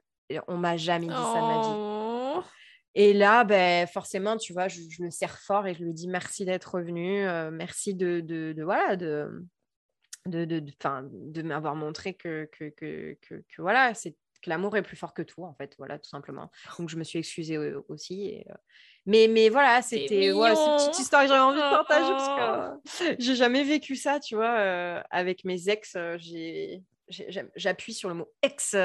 On m'a jamais dit ça de ma vie. Et là, ben, forcément, tu vois, je, le serre fort et je lui dis merci d'être revenu, merci de, de, de, voilà, de, de, de, de m'avoir montré que, que, que, que, voilà, c'est que l'amour est plus fort que tout, en fait, voilà, tout simplement. Donc, je me suis excusée aussi. Et, mais, mais voilà, c'était ouais, cette petite histoire que j'avais envie de partager parce que j'ai jamais vécu ça, tu vois, avec mes ex. J'appuie sur le mot ex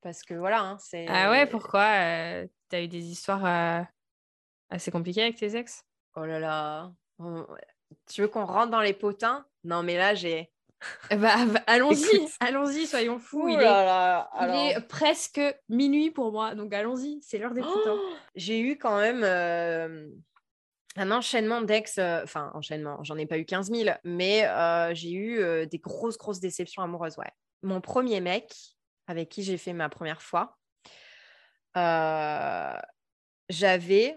parce que voilà, hein, c'est. Ah ouais, pourquoi Tu as eu des histoires assez compliquées avec tes ex? Oh là là. Tu veux qu'on rentre dans les potins? Non, mais là, j'ai. Bah, allons-y, allons-y, soyons fous. il, est, presque minuit pour moi, donc allons-y, c'est l'heure des potins. j'ai eu quand même euh, un enchaînement d'ex, euh, enfin, enchaînement, j'en ai pas eu 15 000, mais euh, j'ai eu des grosses, grosses déceptions amoureuses, ouais. Mon premier mec, avec qui j'ai fait ma première fois, j'avais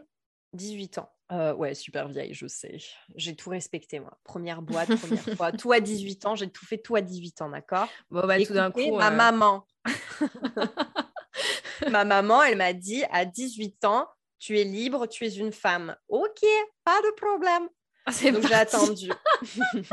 18 ans. Euh, ouais, super vieille, je sais. J'ai tout respecté, moi. Première boîte, première fois. Tout à 18 ans, j'ai tout fait tout à 18 ans, d'accord? Bon, bah, tout d'un coup. Ma euh, maman. ma maman, elle m'a dit à 18 ans, tu es libre, tu es une femme. Ok, pas de problème. Ah, Donc, j'ai attendu.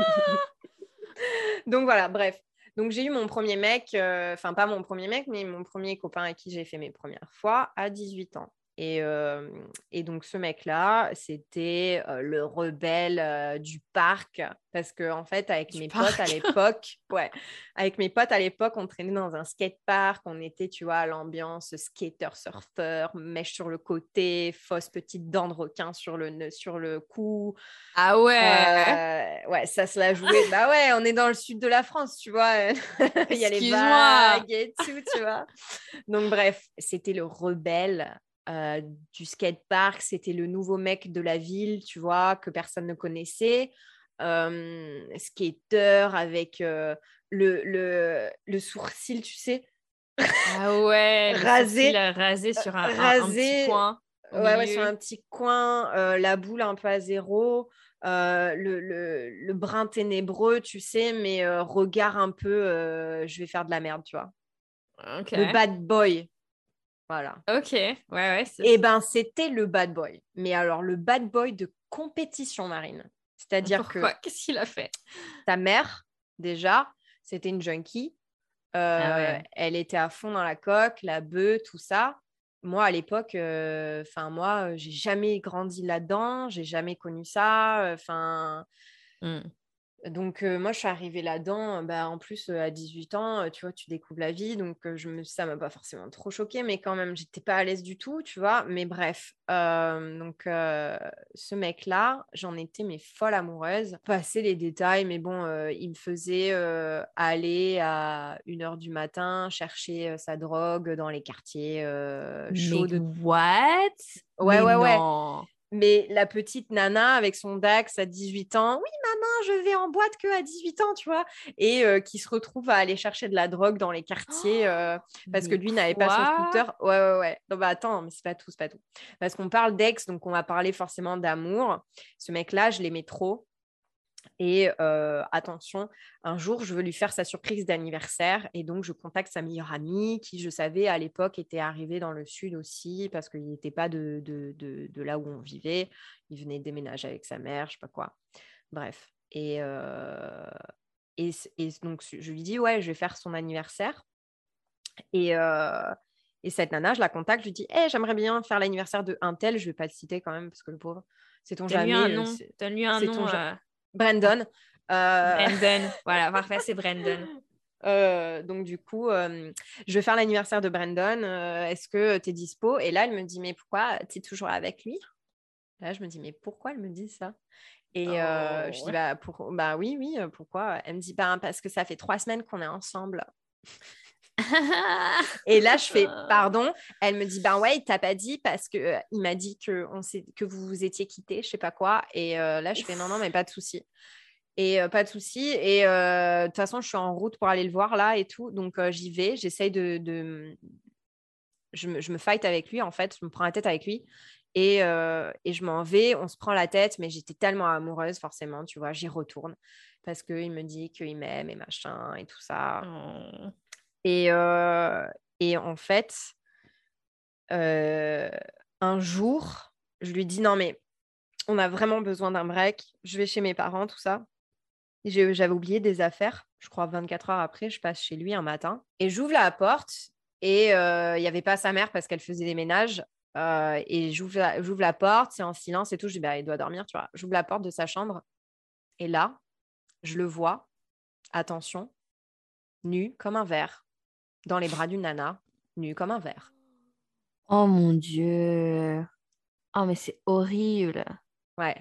Donc, voilà, bref. Donc, j'ai eu mon premier mec, euh, enfin, pas mon premier mec, mais mon premier copain avec qui j'ai fait mes premières fois à 18 ans. Et, donc, ce mec-là, c'était le rebelle du parc. Parce que, en fait, avec mes potes à l'époque, ouais, avec mes potes à l'époque, on traînait dans un skatepark. On était, tu vois, à l'ambiance skater, surfeur, mèche sur le côté, fausse petite dent de requin sur le, sur le cou. Ah ouais Ouais, ça se la jouait. bah ouais, on est dans le sud de la France, tu vois. Il y a les vagues et tout, tu vois. Donc, bref, c'était le rebelle euh, du skatepark, c'était le nouveau mec de la ville, tu vois, que personne ne connaissait. Euh, skater avec euh, le, le, le, sourcil, tu sais. Ah ouais, rasé, rasé sur un, petit coin. Ouais, ouais, sur un petit coin, la boule un peu à zéro. le, le, le, brin ténébreux, tu sais, mais regard un peu, je vais faire de la merde, tu vois. Le bad boy, voilà. Ok, ouais, ouais. Et eh ben, c'était le bad boy. Mais alors, le bad boy de compétition marine. C'est-à-dire que. Qu'est-ce qu'il a fait? Ta mère, déjà, c'était une junkie. Euh, ah elle était à fond dans la coque, la bœuf, tout ça. Moi, à l'époque, euh, enfin, moi, j'ai jamais grandi là-dedans, j'ai jamais connu ça. Enfin. Mmh. Donc, moi, je suis arrivée là-dedans, bah, en plus, à 18 ans, tu vois, tu découvres la vie. Donc, je me... ça m'a pas forcément trop choquée, mais quand même, j'étais pas à l'aise du tout, tu vois. Mais bref, donc, ce mec-là, j'en étais mais folle amoureuse. Passer les détails, mais bon, il me faisait aller à 1h du matin chercher sa drogue dans les quartiers chauds. de... What? Ouais, ouais, ouais. Mais la petite nana avec son Dax à 18 ans, oui maman, je vais en boîte que à 18 ans, tu vois, et euh, qui se retrouve à aller chercher de la drogue dans les quartiers euh, parce que lui n'avait pas son scooter. Ouais, ouais, ouais. Non, bah attends, mais c'est pas tout, c'est pas tout. Parce qu'on parle d'ex, donc on va parler forcément d'amour. Ce mec-là, je l'aimais trop. Et attention, un jour, je veux lui faire sa surprise d'anniversaire et donc je contacte sa meilleure amie qui, je savais, à l'époque était arrivée dans le sud aussi parce qu'il n'était pas de, de, de, là où on vivait. Il venait déménager avec sa mère, je sais pas quoi. Bref. Et, et, et, donc, je lui dis, ouais, je vais faire son anniversaire. Et, et cette nana, je la contacte, je lui dis, hey, j'aimerais bien faire l'anniversaire de un tel, je vais pas le citer quand même parce que le pauvre, c'est ton jamais. un nom. T'as lui un nom. Brandon. Euh, Brandon, voilà, parfait, c'est Brandon. Euh, donc du coup, euh, je vais faire l'anniversaire de Brandon. Est-ce que tu es dispo? Et là, elle me dit, mais pourquoi tu es toujours avec lui? Là, je me dis, mais pourquoi elle me dit ça? Et je dis, oh, bah, pour... bah oui, oui, pourquoi? Elle me dit, bah, parce que ça fait trois semaines qu'on est ensemble. Et là, je fais pardon. Elle me dit ben ouais, il t'a pas dit parce que il m'a dit que on que vous vous étiez quitté, je sais pas quoi. Et là, je fais non non, mais pas de souci. Et pas de souci. Et de toute façon, je suis en route pour aller le voir là et tout, donc j'y vais. J'essaye de, Je, me, je me fight avec lui en fait. Je me prends la tête avec lui. Et, et, je m'en vais, on se prend la tête, mais j'étais tellement amoureuse, forcément, tu vois, j'y retourne parce qu'il me dit qu'il m'aime et machin et tout ça. Oh. Et, et en fait, un jour, je lui dis non mais on a vraiment besoin d'un break. Je vais chez mes parents, tout ça. J'avais oublié des affaires. Je crois 24 heures après, je passe chez lui un matin et j'ouvre la porte et euh, il n'y avait pas sa mère parce qu'elle faisait des ménages. Euh, et j'ouvre la, la, porte, c'est en silence et tout. Je dis, bah, il doit dormir, tu vois. J'ouvre la porte de sa chambre et là, je le vois, attention, nu comme un verre, dans les bras d'une nana, nu comme un verre. Oh mon Dieu. Oh, mais c'est horrible. Ouais.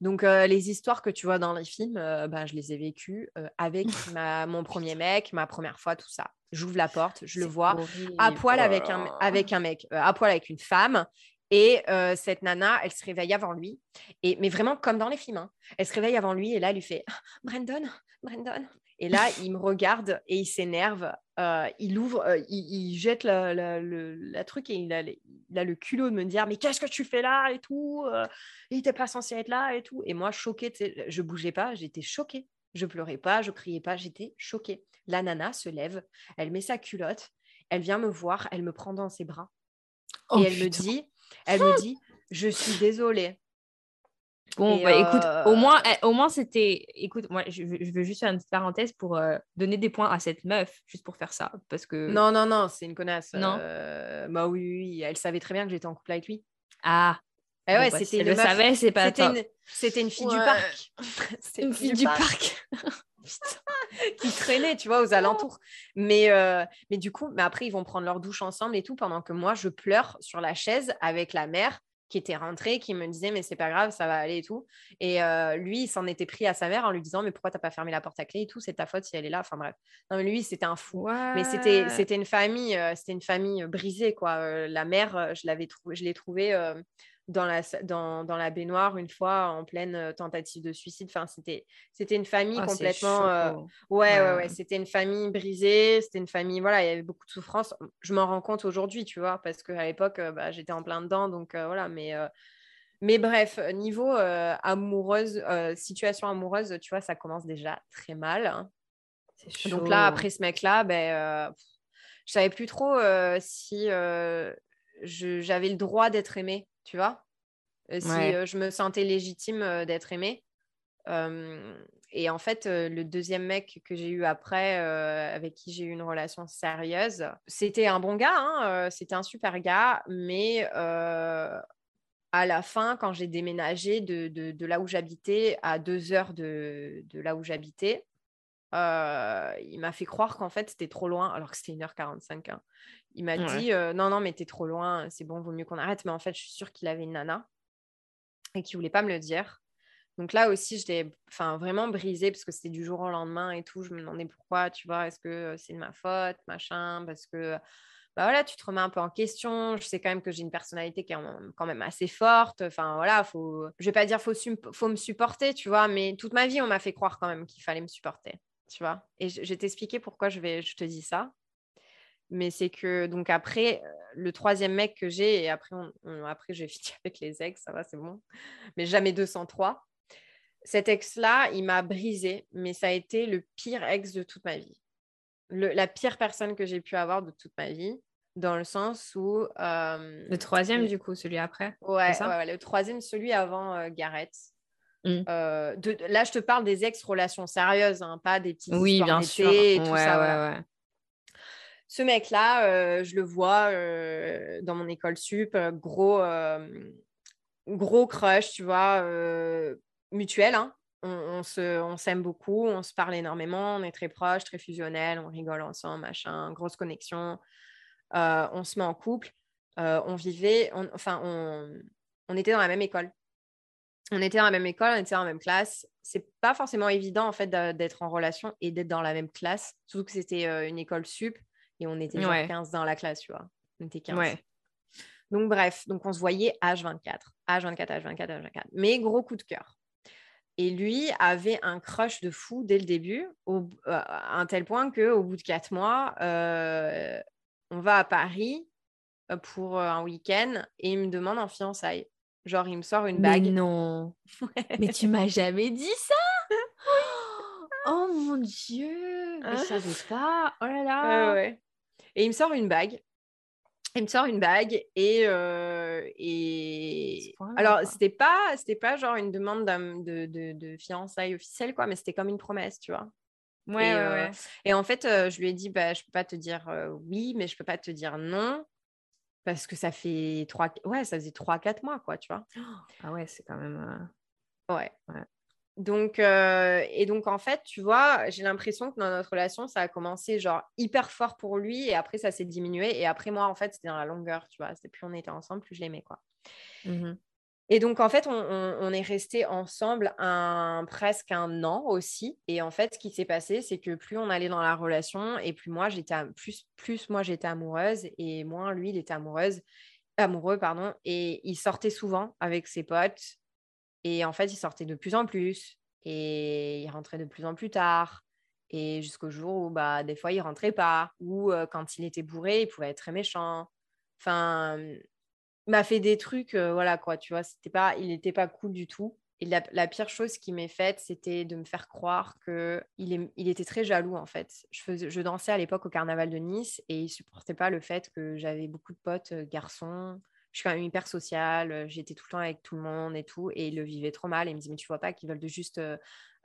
Donc, euh, les histoires que tu vois dans les films, euh, bah, je les ai vécues euh, avec ma, mon premier mec, ma première fois, tout ça. J'ouvre la porte, je le vois à poil avec un, avec un mec, à poil avec une femme. Et cette nana, elle se réveille avant lui. Et, mais vraiment comme dans les films. Hein. Elle se réveille avant lui et là, elle lui fait Brandon, Brandon. Et là, il me regarde et il s'énerve. Euh, il ouvre, euh, il, jette la, la, truc et il a, il a, le culot de me dire Mais qu'est-ce que tu fais là et tout euh, Il n'était pas censé être là et tout. Et moi, choquée, je bougeais pas, j'étais choquée. Je pleurais pas, je criais pas, j'étais choquée. La nana se lève, elle met sa culotte, elle vient me voir, elle me prend dans ses bras. et oh, elle me dit, elle me dit, je suis désolée. Bon, bah, écoute, au moins, euh, eh, au moins c'était. Écoute, moi, je, veux juste faire une petite parenthèse pour euh, donner des points à cette meuf, juste pour faire ça, parce que. Non, non, non, c'est une connasse. Non. Euh, bah oui, oui, elle savait très bien que j'étais en couple avec lui. Ah. Eh ouais, bah, c'était. le savait, c'est pas. C'était une... fille du parc. une fille du, parc. qui traînait, tu vois, aux alentours. Mais, mais du coup, mais après, ils vont prendre leur douche ensemble et tout, pendant que moi, je pleure sur la chaise avec la mère qui était rentré, qui me disait mais c'est pas grave, ça va aller et tout. Et euh, lui, il s'en était pris à sa mère en lui disant mais pourquoi t'as pas fermé la porte à clé et tout, c'est ta faute si elle est là. Enfin bref. Non mais lui, c'était un fou. Mais c'était c'était une famille, euh, c'était une famille brisée quoi. Euh, la mère, je l'avais je l'ai trouvé dans la, dans, dans, la baignoire une fois en pleine euh, tentative de suicide. Enfin, c'était, c'était une famille ah, complètement. Euh, ouais, ouais, ouais, C'était une famille brisée. C'était une famille. Voilà, il y avait beaucoup de souffrance. Je m'en rends compte aujourd'hui, tu vois, parce qu'à l'époque, euh, bah, j'étais en plein dedans. Donc voilà, mais. Mais bref, niveau amoureuse, situation amoureuse, tu vois, ça commence déjà très mal. Hein. Donc là, après ce mec-là, ben, je savais plus trop si j'avais le droit d'être aimée tu vois? Euh, Si euh, je me sentais légitime euh, d'être aimée. et en fait, le deuxième mec que j'ai eu après, avec qui j'ai eu une relation sérieuse, c'était un bon gars, hein, c'était un super gars, mais à la fin, quand j'ai déménagé de, de, là où j'habitais à deux heures de, de là où j'habitais, il m'a fait croire qu'en fait c'était trop loin, alors que c'était 1h45. Hein. Il m'a dit non, non, mais t'es trop loin, c'est bon, vaut mieux qu'on arrête. Mais en fait, je suis sûre qu'il avait une nana et qu'il voulait pas me le dire. Donc là aussi, j'étais vraiment brisée parce que c'était du jour au lendemain et tout. Je me demandais pourquoi, tu vois, est-ce que c'est de ma faute, machin, parce que bah voilà, tu te remets un peu en question. Je sais quand même que j'ai une personnalité qui est quand même assez forte. Enfin voilà, faut, je vais pas dire faut, faut me supporter, tu vois, mais toute ma vie, on m'a fait croire quand même qu'il fallait me supporter, tu vois. Et je, je vais t'expliquer pourquoi je, vais, je te dis ça. Mais c'est que, donc après, euh, le troisième mec que j'ai, et après, après j'ai fini avec les ex, ça va, c'est bon, mais jamais 203. Cet ex-là, il m'a brisé, mais ça a été le pire ex de toute ma vie. la pire personne que j'ai pu avoir de toute ma vie, dans le sens où. Euh, le troisième, du coup, celui après Ouais, le troisième, celui avant euh, Gareth. Mmh. de, là, je te parle des ex-relations sérieuses, hein, pas des petites oui, bien sûr. et tout ça. Ouais, ouais. Ce mec-là, euh, je le vois euh, dans mon école sup, euh, gros, gros crush, tu vois, mutuel. Hein. On, on s'aime beaucoup, on se parle énormément, on est très proches, très fusionnels, on rigole ensemble, machin, grosse connexion. on se met en couple. on vivait, enfin, on, on était dans la même école on était dans la même école, on était dans la même classe. C'est pas forcément évident en fait d'être en relation et d'être dans la même classe, surtout que c'était une école sup. Et on était genre 15 dans la classe, tu vois. On était 15. Donc, bref, donc on se voyait H24, H24, H24, H24. Mais gros coup de cœur. Et lui avait un crush de fou dès le début, au, euh, à un tel point qu'au bout de quatre mois, euh, on va à Paris euh, pour un week-end et il me demande en fiançailles. Genre, il me sort une bague. Mais non. Mais tu m'as jamais dit ça? Oh mon Dieu. Je savais pas. Oh là là. ouais. Et il me sort une bague. il me sort une bague et, et... alors c'était pas c'était pas genre une demande de, de, de, fiançailles officielle quoi mais c'était comme une promesse tu vois ouais, et, ouais, ouais. et en fait je lui ai dit bah je peux pas te dire oui mais je peux pas te dire non parce que ça fait trois ouais ça faisait trois quatre mois quoi tu vois? Ah ouais c'est quand même ouais, ouais. Donc, euh, et donc, en fait, tu vois, j'ai l'impression que dans notre relation, ça a commencé genre hyper fort pour lui et après, ça s'est diminué. Et après, moi, en fait, c'était dans la longueur, tu vois? C'était plus on était ensemble, plus je l'aimais, quoi. Mmh et donc, en fait, on, est resté ensemble un, presque un an aussi. Et en fait, ce qui s'est passé, c'est que plus on allait dans la relation et plus moi, j'étais plus, plus moi, j'étais amoureuse et moins lui, il était amoureuse, amoureux, pardon. Et il sortait souvent avec ses potes et en fait, il sortait de plus en plus et il rentrait de plus en plus tard. Et jusqu'au jour où, bah, des fois, il rentrait pas. Ou euh, quand il était bourré, il pouvait être très méchant. Enfin, m'a fait des trucs, euh, voilà quoi, tu vois. C'était pas, il n'était pas cool du tout. Et la, pire chose qui m'est faite, c'était de me faire croire qu'il il était très jaloux en fait. Je, faisais, je dansais à l'époque au carnaval de Nice et il supportait pas le fait que j'avais beaucoup de potes euh, garçons je suis quand même hyper sociale, j'étais tout le temps avec tout le monde et tout, et il le vivait trop mal. Et il me dit, mais tu vois pas qu'ils veulent de juste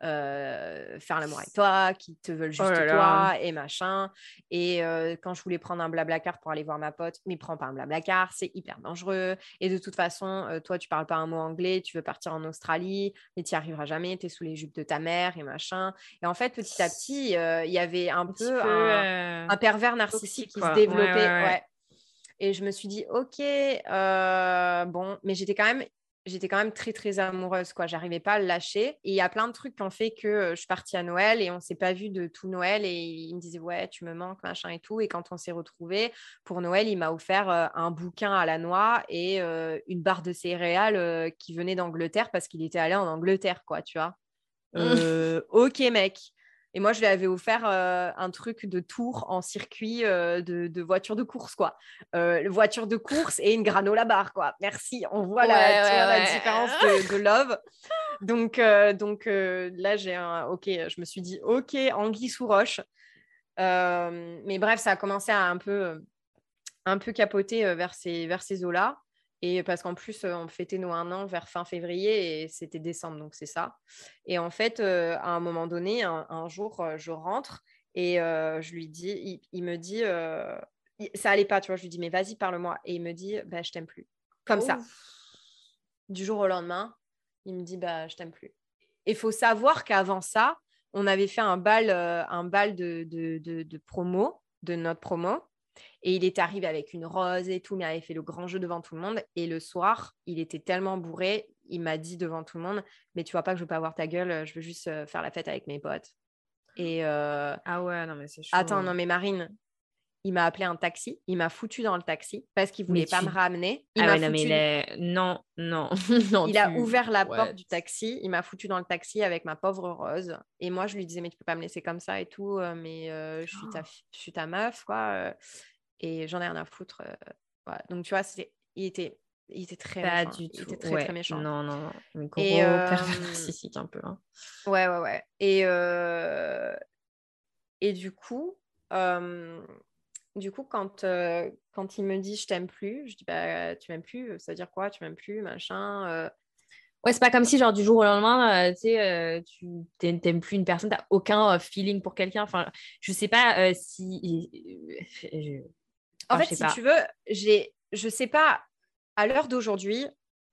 faire l'amour avec toi, qu'ils te veulent oh juste toi, et machin. Et quand je voulais prendre un blabla car pour aller voir ma pote, mais prends pas un blabla car, c'est hyper dangereux. Et de toute façon, toi, tu parles pas un mot anglais, tu veux partir en Australie, mais tu n'y arriveras jamais, tu es sous les jupes de ta mère et machin. Et en fait, petit à petit, il y avait un, peu, un, pervers narcissique qui se développait. ouais. Et je me suis dit, ok, euh, bon, mais j'étais quand même j'étais quand même très très amoureuse quoi. J'arrivais pas à le lâcher. Et il y a plein de trucs qui ont fait que je suis partie à Noël et on s'est pas vu de tout Noël et il me disait ouais tu me manques machin et tout. Et quand on s'est retrouvés pour Noël il m'a offert un bouquin à la noix et une barre de céréales qui venait d'Angleterre parce qu'il était allé en Angleterre quoi tu vois. Ok mec et moi, je lui avais offert euh, un truc de tour en circuit euh, de, voiture de course, quoi. Euh, voiture de course et une granola bar, quoi. Merci. On voit la, différence de, love. Donc, donc là, j'ai un. Ok, je me suis dit, ok, anguille sous roche. mais bref, ça a commencé à un peu, un peu capoter vers ces, vers ces eaux-là. Et parce qu'en plus, euh, on fêtait nos un an vers fin février et c'était décembre, donc c'est ça. Et en fait, euh, à un moment donné, un, jour, euh, je rentre et je lui dis, il, me dit, ça allait pas, tu vois, je lui dis, mais vas-y, parle-moi. Et il me dit, bah, je t'aime plus. Comme ça. Du jour au lendemain, il me dit, bah, je t'aime plus. Il faut savoir qu'avant ça, on avait fait un bal, un bal de, de, de promo, de notre promo. Et il est arrivé avec une rose et tout, mais il avait fait le grand jeu devant tout le monde. Et le soir, il était tellement bourré, il m'a dit devant tout le monde, mais tu vois pas que je veux pas avoir ta gueule, je veux juste euh, faire la fête avec mes potes. Et euh, ah ouais, non mais c'est chaud. Attends, non mais Marine, il m'a appelé un taxi, il m'a foutu dans le taxi parce qu'il voulait pas me ramener. Il ah non, mais non, non, non. Il a ouvert la porte du taxi, il m'a foutu dans le taxi avec ma pauvre Rose. Et moi, je lui disais, mais tu peux pas me laisser comme ça et tout, euh, mais je, suis ta, je suis ta meuf, quoi et j'en ai rien à foutre. Euh, Donc, tu vois, il était, il était très pas méchant. du tout. Il était très, très méchant. Non, non, non. Un gros et, euh... narcissique un peu. Hein. Ouais, ouais, ouais. Et, euh... et du coup, euh... du coup quand, euh, quand il me dit je t'aime plus, je dis bah, tu m'aimes plus, ça veut dire quoi Tu m'aimes plus, machin. Euh. Ouais, c'est pas comme si, genre, du jour au lendemain, tu sais, tu t'aimes plus une personne, t'as aucun feeling pour quelqu'un. Enfin, je sais pas si. En fait, si tu veux, j'ai, je sais pas, à l'heure d'aujourd'hui,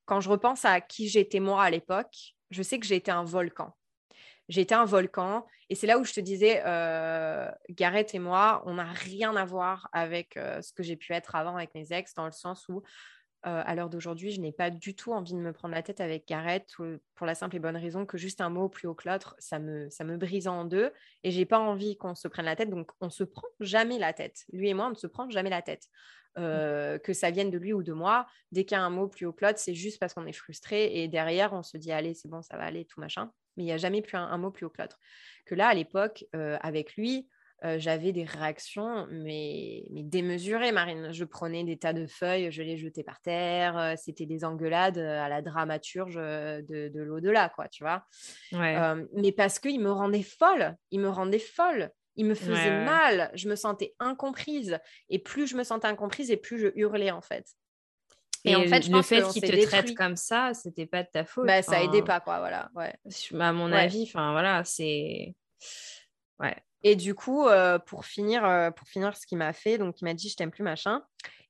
quand je repense à qui j'étais moi à l'époque, je sais que j'étais un volcan. J'étais un volcan. Et c'est là où je te disais, euh, Gareth et moi, on n'a rien à voir avec euh, ce que j'ai pu être avant avec mes ex, dans le sens où euh, à l'heure d'aujourd'hui, je n'ai pas du tout envie de me prendre la tête avec Gareth pour la simple et bonne raison que juste un mot plus haut que l'autre, ça me, ça me brise en deux et j'ai pas envie qu'on se prenne la tête. Donc, on se prend jamais la tête. Lui et moi, on ne se prend jamais la tête. Euh, que ça vienne de lui ou de moi, dès qu'il y a un mot plus haut que l'autre, c'est juste parce qu'on est frustré et derrière, on se dit allez, c'est bon, ça va aller, tout machin. Mais il n'y a jamais plus un, mot plus haut que l'autre. Que là, à l'époque, euh, avec lui, euh, j'avais des réactions, mais, mais, démesurées, Marine. Je prenais des tas de feuilles, je les jetais par terre. Euh, c'était des engueulades à la dramaturge de, de l'au-delà, quoi, tu vois. mais parce qu'il me rendait folle. Il me rendait folle. il me faisait mal, je me sentais incomprise. Et plus je me sentais incomprise, et plus je hurlais, en fait. Et, en fait, je le fait qu'il te traite comme ça, c'était pas de ta faute. Bah, ça aidait pas, quoi, voilà. Ouais. À mon avis, enfin, voilà, c'est... Ouais. Et du coup, euh, pour, finir, euh, pour finir ce qu'il m'a fait, donc il m'a dit je t'aime plus, machin.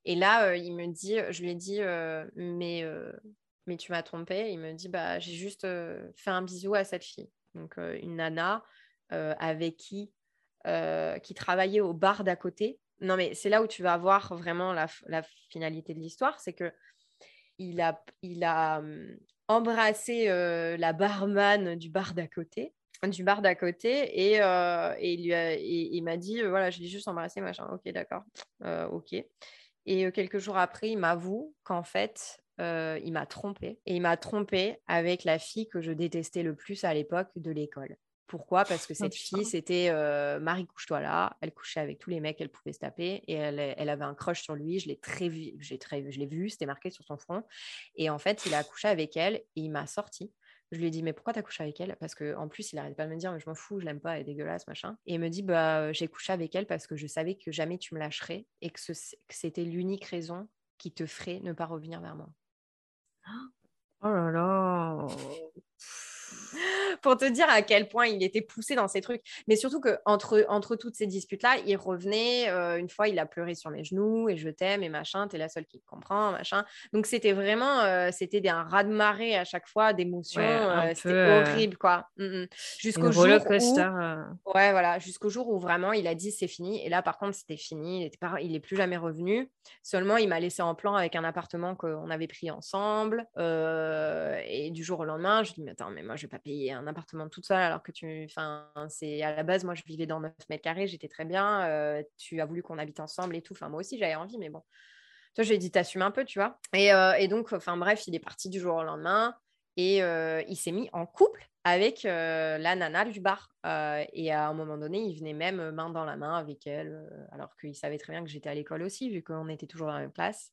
Et là, euh, il me dit, je lui ai dit, mais, mais tu m'as trompé. Il me dit, bah, j'ai juste fait un bisou à cette fille. Donc, une nana avec qui, qui travaillait au bar d'à côté. Non, mais c'est là où tu vas voir vraiment la, finalité de l'histoire. C'est que il a, il embrassé la barman du bar d'à côté du bar d'à côté et, euh, et il, m'a dit voilà je l'ai juste embrassé machin. Ok d'accord. Ok. Et quelques jours après il m'avoue qu'en fait il m'a trompé et il m'a trompé avec la fille que je détestais le plus à l'époque de l'école pourquoi? Parce que cette fille, c'était Marie, couche-toi là. Elle couchait avec tous les mecs qu'elle pouvait se taper et elle, elle, avait un crush sur lui. Je l'ai très vu, très, je l'ai vu, c'était marqué sur son front. Et en fait, il a couché avec elle et il m'a sorti. Je lui ai dit, mais pourquoi t'as couché avec elle? Parce qu'en plus, il n'arrêtait pas de me dire, mais je m'en fous, je l'aime pas, elle est dégueulasse, machin. Et il me dit, bah, j'ai couché avec elle parce que je savais que jamais tu me lâcherais et que, c'était l'unique raison qui te ferait ne pas revenir vers moi. Oh là là pour te dire à quel point il était poussé dans ces trucs. Mais surtout que entre, entre toutes ces disputes-là, il revenait. Euh, une fois, il a pleuré sur mes genoux et je t'aime et machin, t'es la seule qui comprend, machin. Donc c'était vraiment, euh, c'était un raz-de-marée à chaque fois d'émotions. Euh, c'était horrible, quoi. Mm, mm. Jusqu'au jour où... Ouais, voilà. Jusqu'au jour où vraiment il a dit c'est fini. Et là, par contre, c'était fini. Il était pas... plus jamais revenu. Seulement, il m'a laissé en plan avec un appartement qu'on avait pris ensemble. et du jour au lendemain, je lui dis mais attends, mais moi je vais pas payer un appartement toute seule alors que tu. Enfin, c'est à la base, moi je vivais dans 9 mètres carrés, j'étais très bien. Euh, tu as voulu qu'on habite ensemble et tout. Enfin, moi aussi j'avais envie, mais bon. Toi, je lui ai dit, t'assumes un peu, tu vois. Et, euh, et, donc, enfin bref, il est parti du jour au lendemain et euh, il s'est mis en couple avec la nana du bar. et à un moment donné, il venait même main dans la main avec elle, alors qu'il savait très bien que j'étais à l'école aussi, vu qu'on était toujours dans la même classe.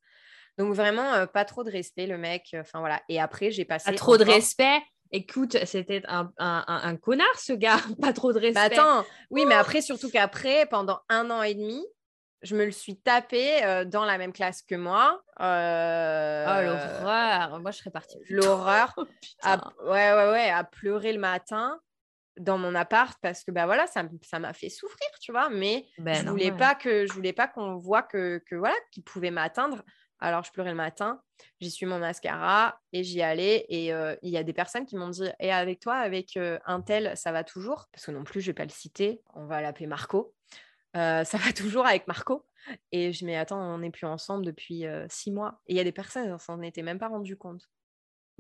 Donc vraiment, pas trop de respect, le mec. Enfin voilà. Et après, j'ai passé. Pas trop de respect? Écoute, c'était un, un, connard, ce gars, pas trop de respect. attends, oui, mais après, surtout qu'après, pendant un an et demi, je me le suis tapé euh, dans la même classe que moi. Euh... Oh, l'horreur Moi, je serais partie. L'horreur. oh, ouais, ouais, ouais, à pleurer le matin dans mon appart parce que bah voilà ça m'a fait souffrir tu vois mais ben je voulais pas que je voulais pas qu'on voit que, que voilà qu'il pouvait m'atteindre alors, je pleurais le matin, j'y suis mon mascara et j'y allais. Et euh, il y a des personnes qui m'ont dit Et avec toi, avec euh, un tel, ça va toujours Parce que non plus, je ne vais pas le citer, on va l'appeler Marco. Euh, ça va toujours avec Marco. Et je me dis Attends, on n'est plus ensemble depuis six mois. Et il y a des personnes, qui s'en étaient même pas rendu compte.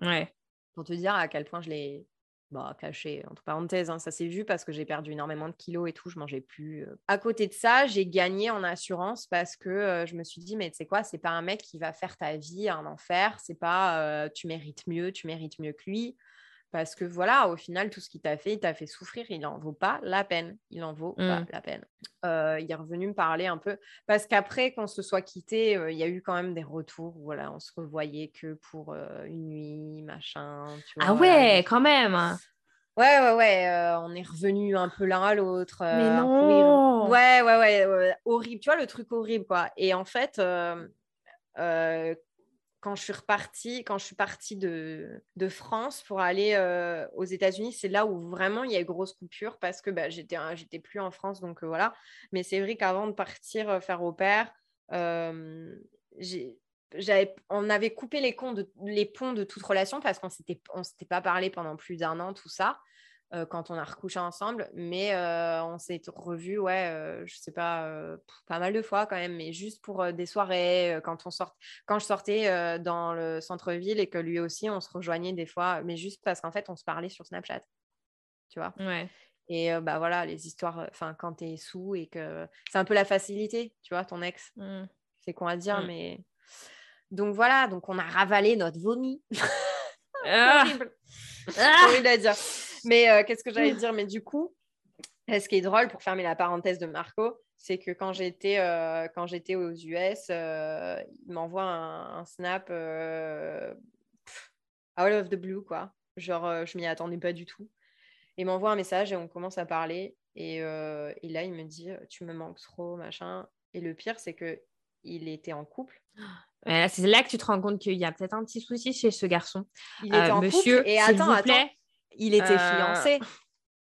Ouais. Pour te dire à quel point je l'ai bah, caché, entre parenthèses, hein, ça s'est vu parce que j'ai perdu énormément de kilos et tout, je mangeais plus. À côté de ça, j'ai gagné en assurance parce que je me suis dit, mais tu sais quoi, c'est pas un mec qui va faire ta vie un enfer, c'est pas tu mérites mieux, tu mérites mieux que lui. Parce que voilà, au final, tout ce qu'il t'a fait, il t'a fait souffrir, il n'en vaut pas la peine. Il en vaut pas mmh. la peine. il est revenu me parler un peu. Parce qu'après qu'on se soit quitté, il y a eu quand même des retours. Voilà, on se revoyait que pour une nuit, machin. ah ouais, quand même. Ouais, ouais, ouais. on est revenu un peu l'un à l'autre. Mais non. Ouais, ouais, ouais, Horrible. Tu vois, le truc horrible, quoi. Et en fait, quand je suis repartie, quand je suis partie de, France pour aller euh, aux États-Unis, c'est là où vraiment il y a eu grosse coupure parce que bah, j'étais j'étais plus en France, donc euh, voilà. Mais c'est vrai qu'avant de partir euh, faire au père, on avait coupé les ponts de toute relation parce qu'on s'était on s'était pas parlé pendant plus d'un an, tout ça. Euh, quand on a recouché ensemble, mais euh, on s'est revus, ouais, euh, je sais pas, pas mal de fois quand même, mais juste pour des soirées, quand on sort, quand je sortais dans le centre-ville et que lui aussi, on se rejoignait des fois, mais juste parce qu'en fait, on se parlait sur Snapchat, tu vois. Ouais. Et bah voilà, les histoires, enfin, quand tu es sous et que c'est un peu la facilité, tu vois, ton ex, mmh. c'est con à dire, mmh. mais donc voilà, donc on a ravalé notre vomi. Ah. horrible. Ah. horrible à dire. Mais euh, qu'est-ce que j'allais dire? Mais du coup, ce qui est drôle pour fermer la parenthèse de Marco, c'est que quand j'étais euh, quand j'étais aux US, euh, il m'envoie un, snap out of the blue quoi. Genre je m'y attendais pas du tout. Il m'envoie un message et on commence à parler Et, et, là, il me dit, tu me manques trop, machin. Et le pire, c'est que il était en couple. c'est là que tu te rends compte qu'il y a peut-être un petit souci chez ce garçon. Il était en monsieur, couple et attends, attends, il était fiancé.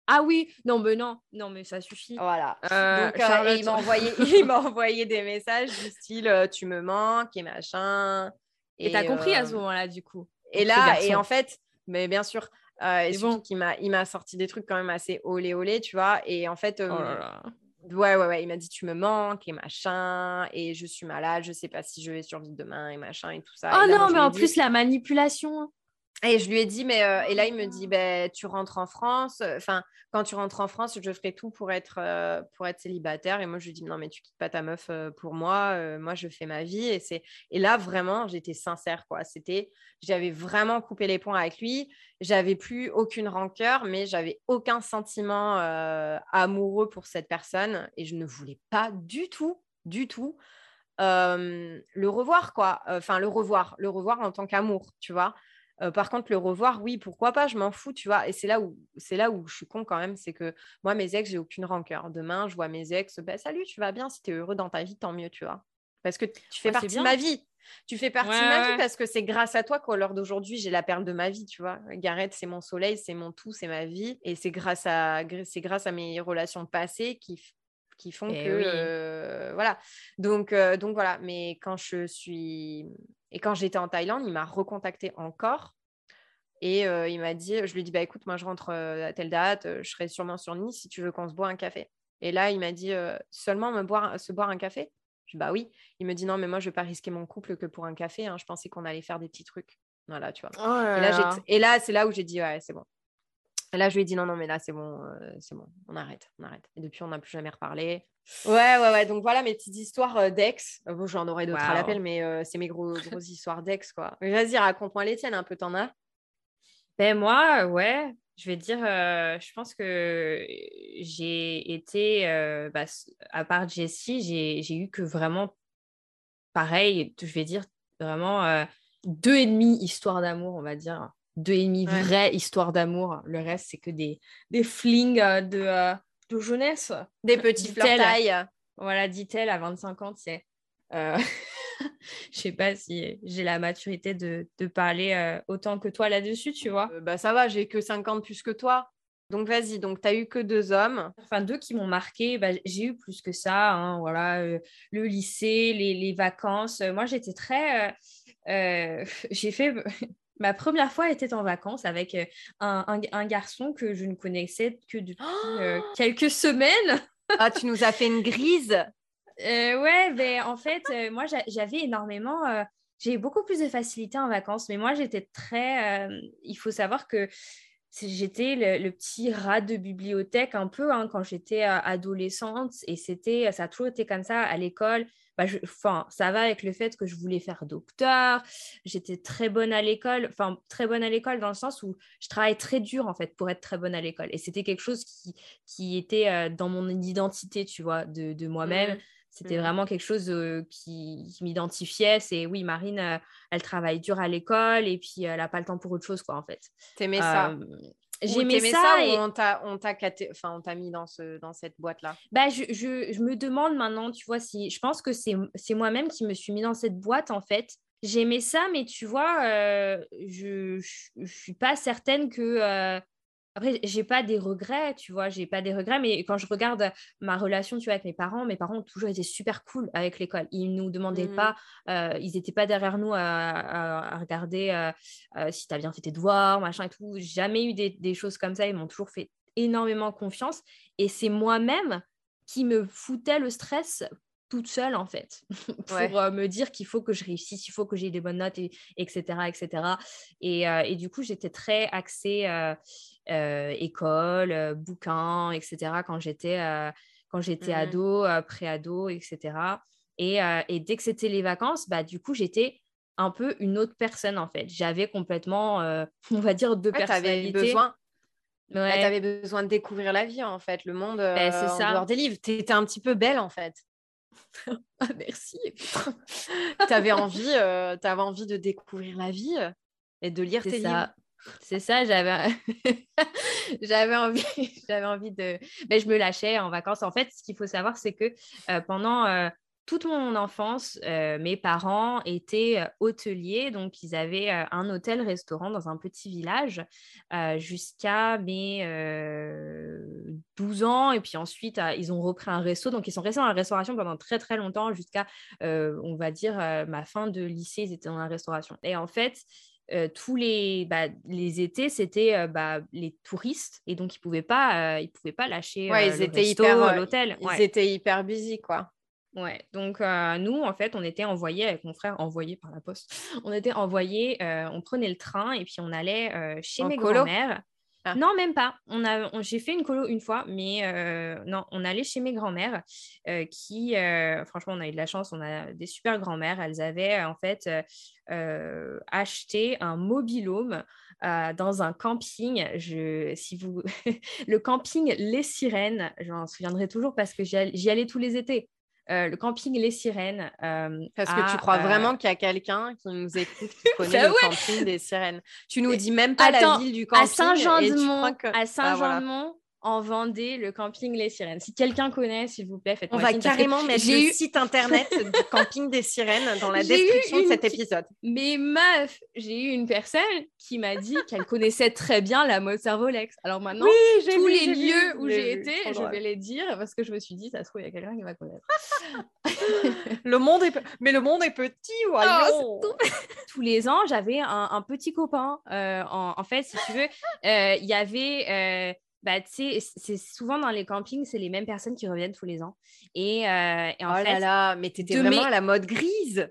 Ah oui, non, mais non, non, mais ça suffit. Voilà. Euh, Donc, euh, il m'a envoyé, il m'a envoyé des messages du style euh, tu me manques et machin. Et t'as compris à ce moment-là, du coup. Et là, et en fait, mais bien sûr, et bon. il m'a sorti des trucs quand même assez olé olé, tu vois. Et en fait, oh ouais, ouais, ouais, il m'a dit tu me manques et machin, et je suis malade, je sais pas si je vais survivre demain et machin et tout ça. Oh non, mais en plus la manipulation. Et je lui ai dit, mais euh, et là, il me dit, ben, tu rentres en France. Enfin, quand tu rentres en France, je ferai tout pour être, euh, pour être célibataire. Et moi, je lui dis, non, mais tu quittes pas ta meuf euh, pour moi. moi, je fais ma vie. Et, c'est... et là, vraiment, j'étais sincère. quoi. C'était, j'avais vraiment coupé les ponts avec lui. J'avais plus aucune rancœur, mais j'avais aucun sentiment amoureux pour cette personne. Et je ne voulais pas du tout, du tout. le revoir quoi enfin le revoir le revoir en tant qu'amour tu vois euh, par contre, le revoir, oui, pourquoi pas, je m'en fous, tu vois. Et c'est là où c'est là où je suis con quand même, c'est que moi, mes ex, j'ai aucune rancœur. Demain, je vois mes ex, bah, salut, tu vas bien, si tu es heureux dans ta vie, tant mieux, tu vois. Parce que tu fais partie de ma vie. Tu fais partie de ma vie parce que c'est grâce à toi qu'à l'heure d'aujourd'hui, j'ai la perle de ma vie, tu vois. Gareth, c'est mon soleil, c'est mon tout, c'est ma vie. Et c'est grâce à, c'est grâce à mes relations passées qui, qui font eh que euh, voilà donc euh, donc voilà mais quand je suis et quand j'étais en Thaïlande il m'a recontacté encore et euh, il m'a dit je lui ai dit bah écoute moi je rentre à telle date je serai sûrement sur Nice si tu veux qu'on se boit un café. Et là il m'a dit seulement me boire se boire un café? Je dis bah oui. Il me dit non mais moi je vais pas risquer mon couple que pour un café hein. je pensais qu'on allait faire des petits trucs. Voilà tu vois. Oh et là, et là c'est là où j'ai dit ouais c'est bon là, je lui ai dit non, non, mais là, c'est bon, euh, c'est bon, on arrête, on arrête. Et depuis, on n'a plus jamais reparlé. Ouais, ouais, ouais. Donc voilà mes petites histoires euh, d'ex. Euh, bon, j'en aurais d'autres à l'appel, mais c'est mes gros, grosses histoires d'ex, quoi. Vas-y, raconte-moi les tiennes un peu, t'en as Ben moi, ouais, je vais dire, je pense que j'ai été, bah, à part Jessie, j'ai eu que vraiment pareil, je vais dire vraiment deux et demi histoires d'amour, on va dire deux et demi vraies histoires d'amour. Le reste, c'est que des, des flings euh, de, euh, de jeunesse. Des petits flirtailles. Voilà, dit-elle, à 25 ans, c'est... Euh... je sais pas si j'ai la maturité de, de parler euh, autant que toi là-dessus, tu vois. bah ça va, j'ai que 50 plus que toi. Donc vas-y, donc tu as eu que deux hommes. Enfin, deux qui m'ont marqué. Bah, j'ai eu plus que ça. Hein, voilà, le lycée, les, les vacances. moi, j'étais très. j'ai fait Ma première fois était en vacances avec euh, un, un, garçon que je ne connaissais que depuis euh, quelques semaines. ah, tu nous as fait une grise euh, Ouais, mais en fait, moi, j'avais énormément... j'ai beaucoup plus de facilité en vacances, mais moi, j'étais très... il faut savoir que j'étais le, petit rat de bibliothèque un peu hein, quand j'étais adolescente et c'était ça a toujours été comme ça à l'école bah, enfin, ça va avec le fait que je voulais faire docteur, j'étais très bonne à l'école, enfin très bonne à l'école dans le sens où je travaille très dur en fait pour être très bonne à l'école. Et c'était quelque chose qui, qui était euh, dans mon identité, tu vois, de, de moi-même. Mmh. C'était mmh. vraiment quelque chose euh, qui, m'identifiait. C'est oui, Marine, euh, elle travaille dur à l'école et puis elle n'a pas le temps pour autre chose, quoi, en fait. T'aimais ça? J'aimais ça, ça et... ou on t'a on enfin on t'a mis dans ce dans cette boîte là. Bah je, je, je, me demande maintenant, tu vois si je pense que c'est moi-même qui me suis mis dans cette boîte en fait. J'aimais ça mais tu vois euh, je, je suis pas certaine que euh, après, j'ai pas des regrets, tu vois, j'ai pas des regrets, mais quand je regarde ma relation, tu vois, avec mes parents, mes parents ont toujours été super cool avec l'école. Ils nous demandaient mmh. pas, euh, ils étaient pas derrière nous à, regarder euh, euh, si tu as bien fait tes devoirs, machin et tout. Jamais eu des, choses comme ça. Ils m'ont toujours fait énormément confiance. Et c'est moi-même qui me foutais le stress toute seule en fait pour me dire qu'il faut que je réussisse, il faut que j'ai des bonnes notes, et, etc. etc. Et, et du coup, j'étais très axée euh, école, euh, bouquins, etc. quand j'étais euh, quand j'étais mmh ado, pré-ado, etc. Et, et, dès que c'était les vacances, bah, du coup, j'étais un peu une autre personne en fait. J'avais complètement, on va dire, deux personnalités. Besoin... Ouais. tu avais besoin de découvrir la vie en fait, le monde ben, c'est ça. dehors des livres. Tu étais un petit peu belle en fait. ah, merci. tu avais, envie, avais envie de découvrir la vie et de lire tes livres. C'est ça, j'avais j'avais envie j'avais envie de ben, je me lâchais en vacances. En fait, ce qu'il faut savoir c'est que pendant toute mon enfance, euh, mes parents étaient euh, hôteliers, donc ils avaient euh, un hôtel-restaurant dans un petit village jusqu'à mes 12 ans. Et puis ensuite, ils ont repris un resto. Donc ils sont restés dans la restauration pendant très très longtemps, jusqu'à, on va dire, ma fin de lycée, ils étaient dans la restauration. Et en fait, tous les, bah, les étés, c'était bah, les touristes et donc ils pouvaient pas, ils pouvaient pas lâcher ouais, ils étaient hyper, l'hôtel. Ils étaient hyper busy quoi. Ouais, donc euh, nous, en fait, on était envoyés avec mon frère, envoyés par la poste. On était envoyés, euh, on prenait le train et puis on allait euh, chez mes grands-mères. Ah. Non, même pas. On a, j'ai fait une colo une fois, mais non, on allait chez mes grands-mères qui, franchement, on a eu de la chance, on a des super grands-mères. Elles avaient en fait acheté un mobilhome dans un camping. Je, si vous... le camping Les Sirènes, je m'en souviendrai toujours parce que j'y allais tous les étés. Euh, le camping Les Sirènes. Euh, Parce que tu crois euh, vraiment qu'il y a quelqu'un qui nous écoute qui connaît le camping des Sirènes. Tu nous dis même pas la ville du camping. À Saint-Jean-de-Mont, à Saint-Jean-de-Mont, en Vendée, le camping Les Sirènes. Si quelqu'un connaît, s'il vous plaît, faites-moi On va carrément mettre le eu... site internet du camping des Sirènes dans la description de cet épisode. Mais meuf, j'ai eu une personne qui m'a dit qu'elle connaissait très bien la mode Servolex. Alors maintenant, tous les lieux où j'ai été, je vais les dire parce que je me suis dit, ça se trouve, il y a quelqu'un qui va connaître. le monde est... Mais le monde est petit, voyons oh, Tous les ans, j'avais un, petit copain. Euh, en, fait, si tu veux, euh, il y avait... Euh, bah, c'est souvent dans les campings, c'est les mêmes personnes qui reviennent tous les ans. Et, euh, en oh là là, mais t'étais vraiment à la mode grise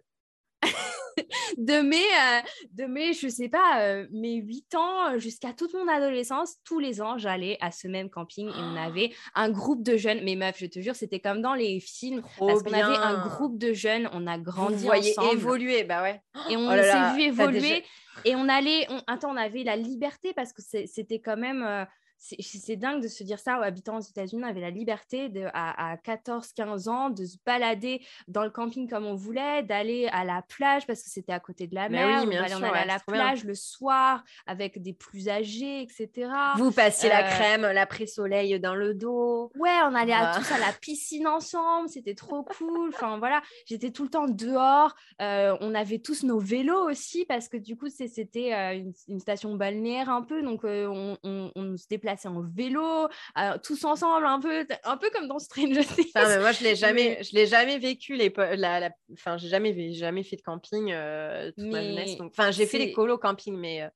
de mes, euh, de mes, je sais pas, euh, mes 8 ans jusqu'à toute mon adolescence, tous les ans, j'allais à ce même camping et on avait un groupe de jeunes. Mais meuf, je te jure, c'était comme dans les films. parce qu'on avait un groupe de jeunes, on a grandi Vous voyez ensemble. évoluer, bah ouais. Et on oh s'est vu évoluer. Et on allait, on... attends, on avait la liberté parce que c'était quand même c'est dingue de se dire ça. Habitant aux États-Unis, on avait la liberté de, à, 14-15 ans de se balader dans le camping comme on voulait, d'aller à la plage parce que c'était à côté de la mer. Oui, on allait, à la plage le soir avec des plus âgés, etc. Vous passiez la euh, crème, l'après-soleil dans le dos. Ouais, on allait à, tous à la piscine ensemble. C'était trop cool. Enfin, voilà, j'étais tout le temps dehors. Euh, on avait tous nos vélos aussi parce que du coup, c'était euh, une, station balnéaire un peu. Donc, on, on, on se déplaçait en vélo, euh, tous ensemble, un peu, un peu comme dans Stranger Things. mais moi, je l'ai jamais, je l'ai jamais vécu. Les, la, la... Enfin, j'ai jamais, jamais fait de camping euh, toute ma jeunesse. Enfin, j'ai fait les colos camping, mais. Euh,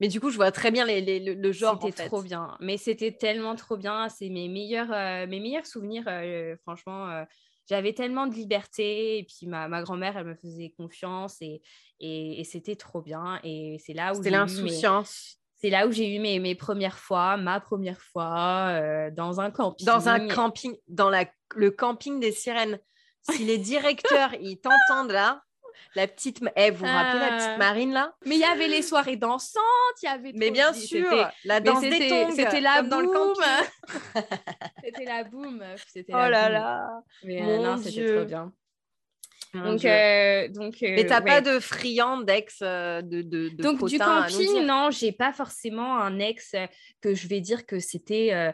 mais du coup, je vois très bien les, les, le, genre. C'était trop bien. Mais c'était tellement trop bien. C'est mes meilleurs, mes meilleurs souvenirs. franchement, j'avais tellement de liberté. Et puis, ma, ma grand-mère, elle me faisait confiance. Et, et, et c'était trop bien. Et c'est là où. C'était l'insouciance c'est là où j'ai eu mes, mes, premières fois, ma première fois euh, dans un camping. Dans un camping, dans la, le camping des sirènes. Si les directeurs, ils t'entendent là, la petite. Eh, vous vous rappelez la petite euh, Marine là? Mais il y avait les soirées dansantes, il y avait. Mais bien sûr, la danse des tongs. C'était la boum. Dans le c'était la boum. Oh là là. Mais euh, non, c'était trop bien. Donc, euh, donc, euh, Mais t'as pas de friand d'ex euh, de, de, de, Donc, du camping, non, j'ai pas forcément un ex que je vais dire que c'était.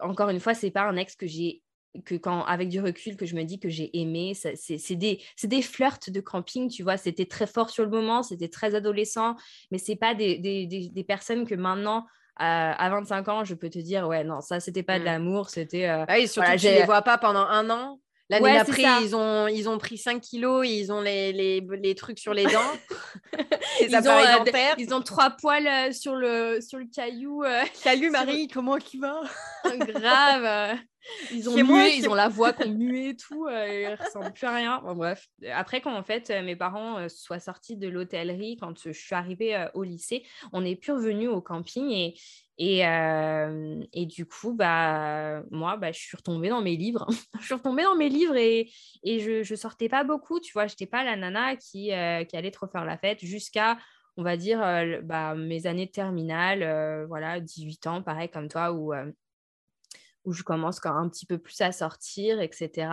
encore une fois, c'est pas un ex que j'ai que quand avec du recul que je me dis que j'ai aimé. C'est des, des flirts de camping tu vois. C'était très fort sur le moment c'était très adolescent mais c'est pas des, des, des, personnes que maintenant à 25 ans je peux te dire ouais non ça c'était pas de mmh. l'amour c'était ah oui, surtout je les vois pas pendant un an? L'année d'après, ils ont, ils ont pris 5 kilos, ils ont les, les, les trucs sur les dents, ils, ont, euh, ils ont trois poils euh, sur, le, sur le caillou. Euh, Salut Marie, comment tu vas? Grave ils ont mué, ils ont la voix qu'on mué et tout, ils ne ressemblent plus à rien. bref. Après, quand en fait mes parents soient sortis de l'hôtellerie, quand je suis arrivée au lycée, on est plus revenu au camping et, et, euh, et, du coup, bah, moi, bah, je suis retombée dans mes livres. je suis retombée dans mes livres et, et je ne sortais pas beaucoup. Tu vois, je n'étais pas la nana qui, euh, qui allait trop faire la fête jusqu'à, on va dire, euh, bah, mes années de terminale, voilà, 18 ans, pareil comme toi, où, où je commence quand un petit peu plus à sortir, etc.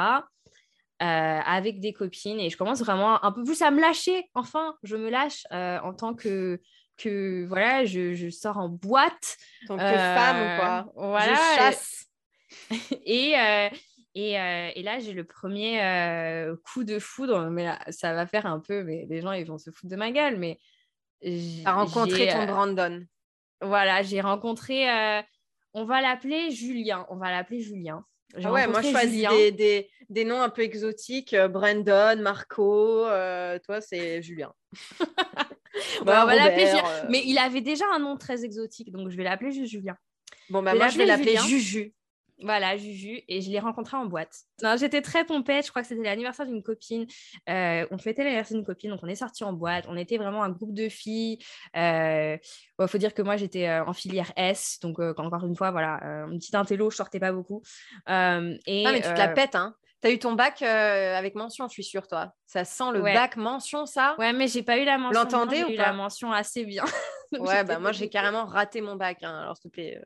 avec des copines et je commence vraiment un peu plus à me lâcher. Enfin, je me lâche en tant que que voilà, je, sors en boîte. Donc, que femme ou quoi Voilà. Je chasse. et, et, et, là, j'ai le premier coup de foudre, mais ça va faire un peu, mais les gens, ils vont se foutre de ma gueule, mais... T'as rencontré ton Brandon. Voilà, j'ai rencontré, on va l'appeler Julien, on va l'appeler Julien. Ah ouais, moi je choisis des, des, des, noms un peu exotiques, Brandon, Marco, toi c'est Julien. Bah, on va l'appeler Julien. Mais il avait déjà un nom très exotique, donc je vais l'appeler juste Julien. Bon, bah, moi je vais l'appeler Juju. Voilà, Juju. Et je l'ai rencontré en boîte. J'étais très pompette. Je crois que c'était l'anniversaire d'une copine. Euh, on fêtait l'anniversaire d'une copine. Donc, on est sorti en boîte. On était vraiment un groupe de filles. Il euh, faut dire que moi, j'étais euh, en filière S. Donc, encore une fois, voilà, une petite intello, je sortais pas beaucoup. et, ah, mais tu te la pètes, hein T'as eu ton bac avec mention, je suis sûre, toi. Ça sent le bac mention, ça? Ouais, mais j'ai pas eu la mention. L'entendez ou pas? eu la mention assez bien. ouais, bah moi j'ai carrément raté mon bac. Hein, alors s'il te plaît,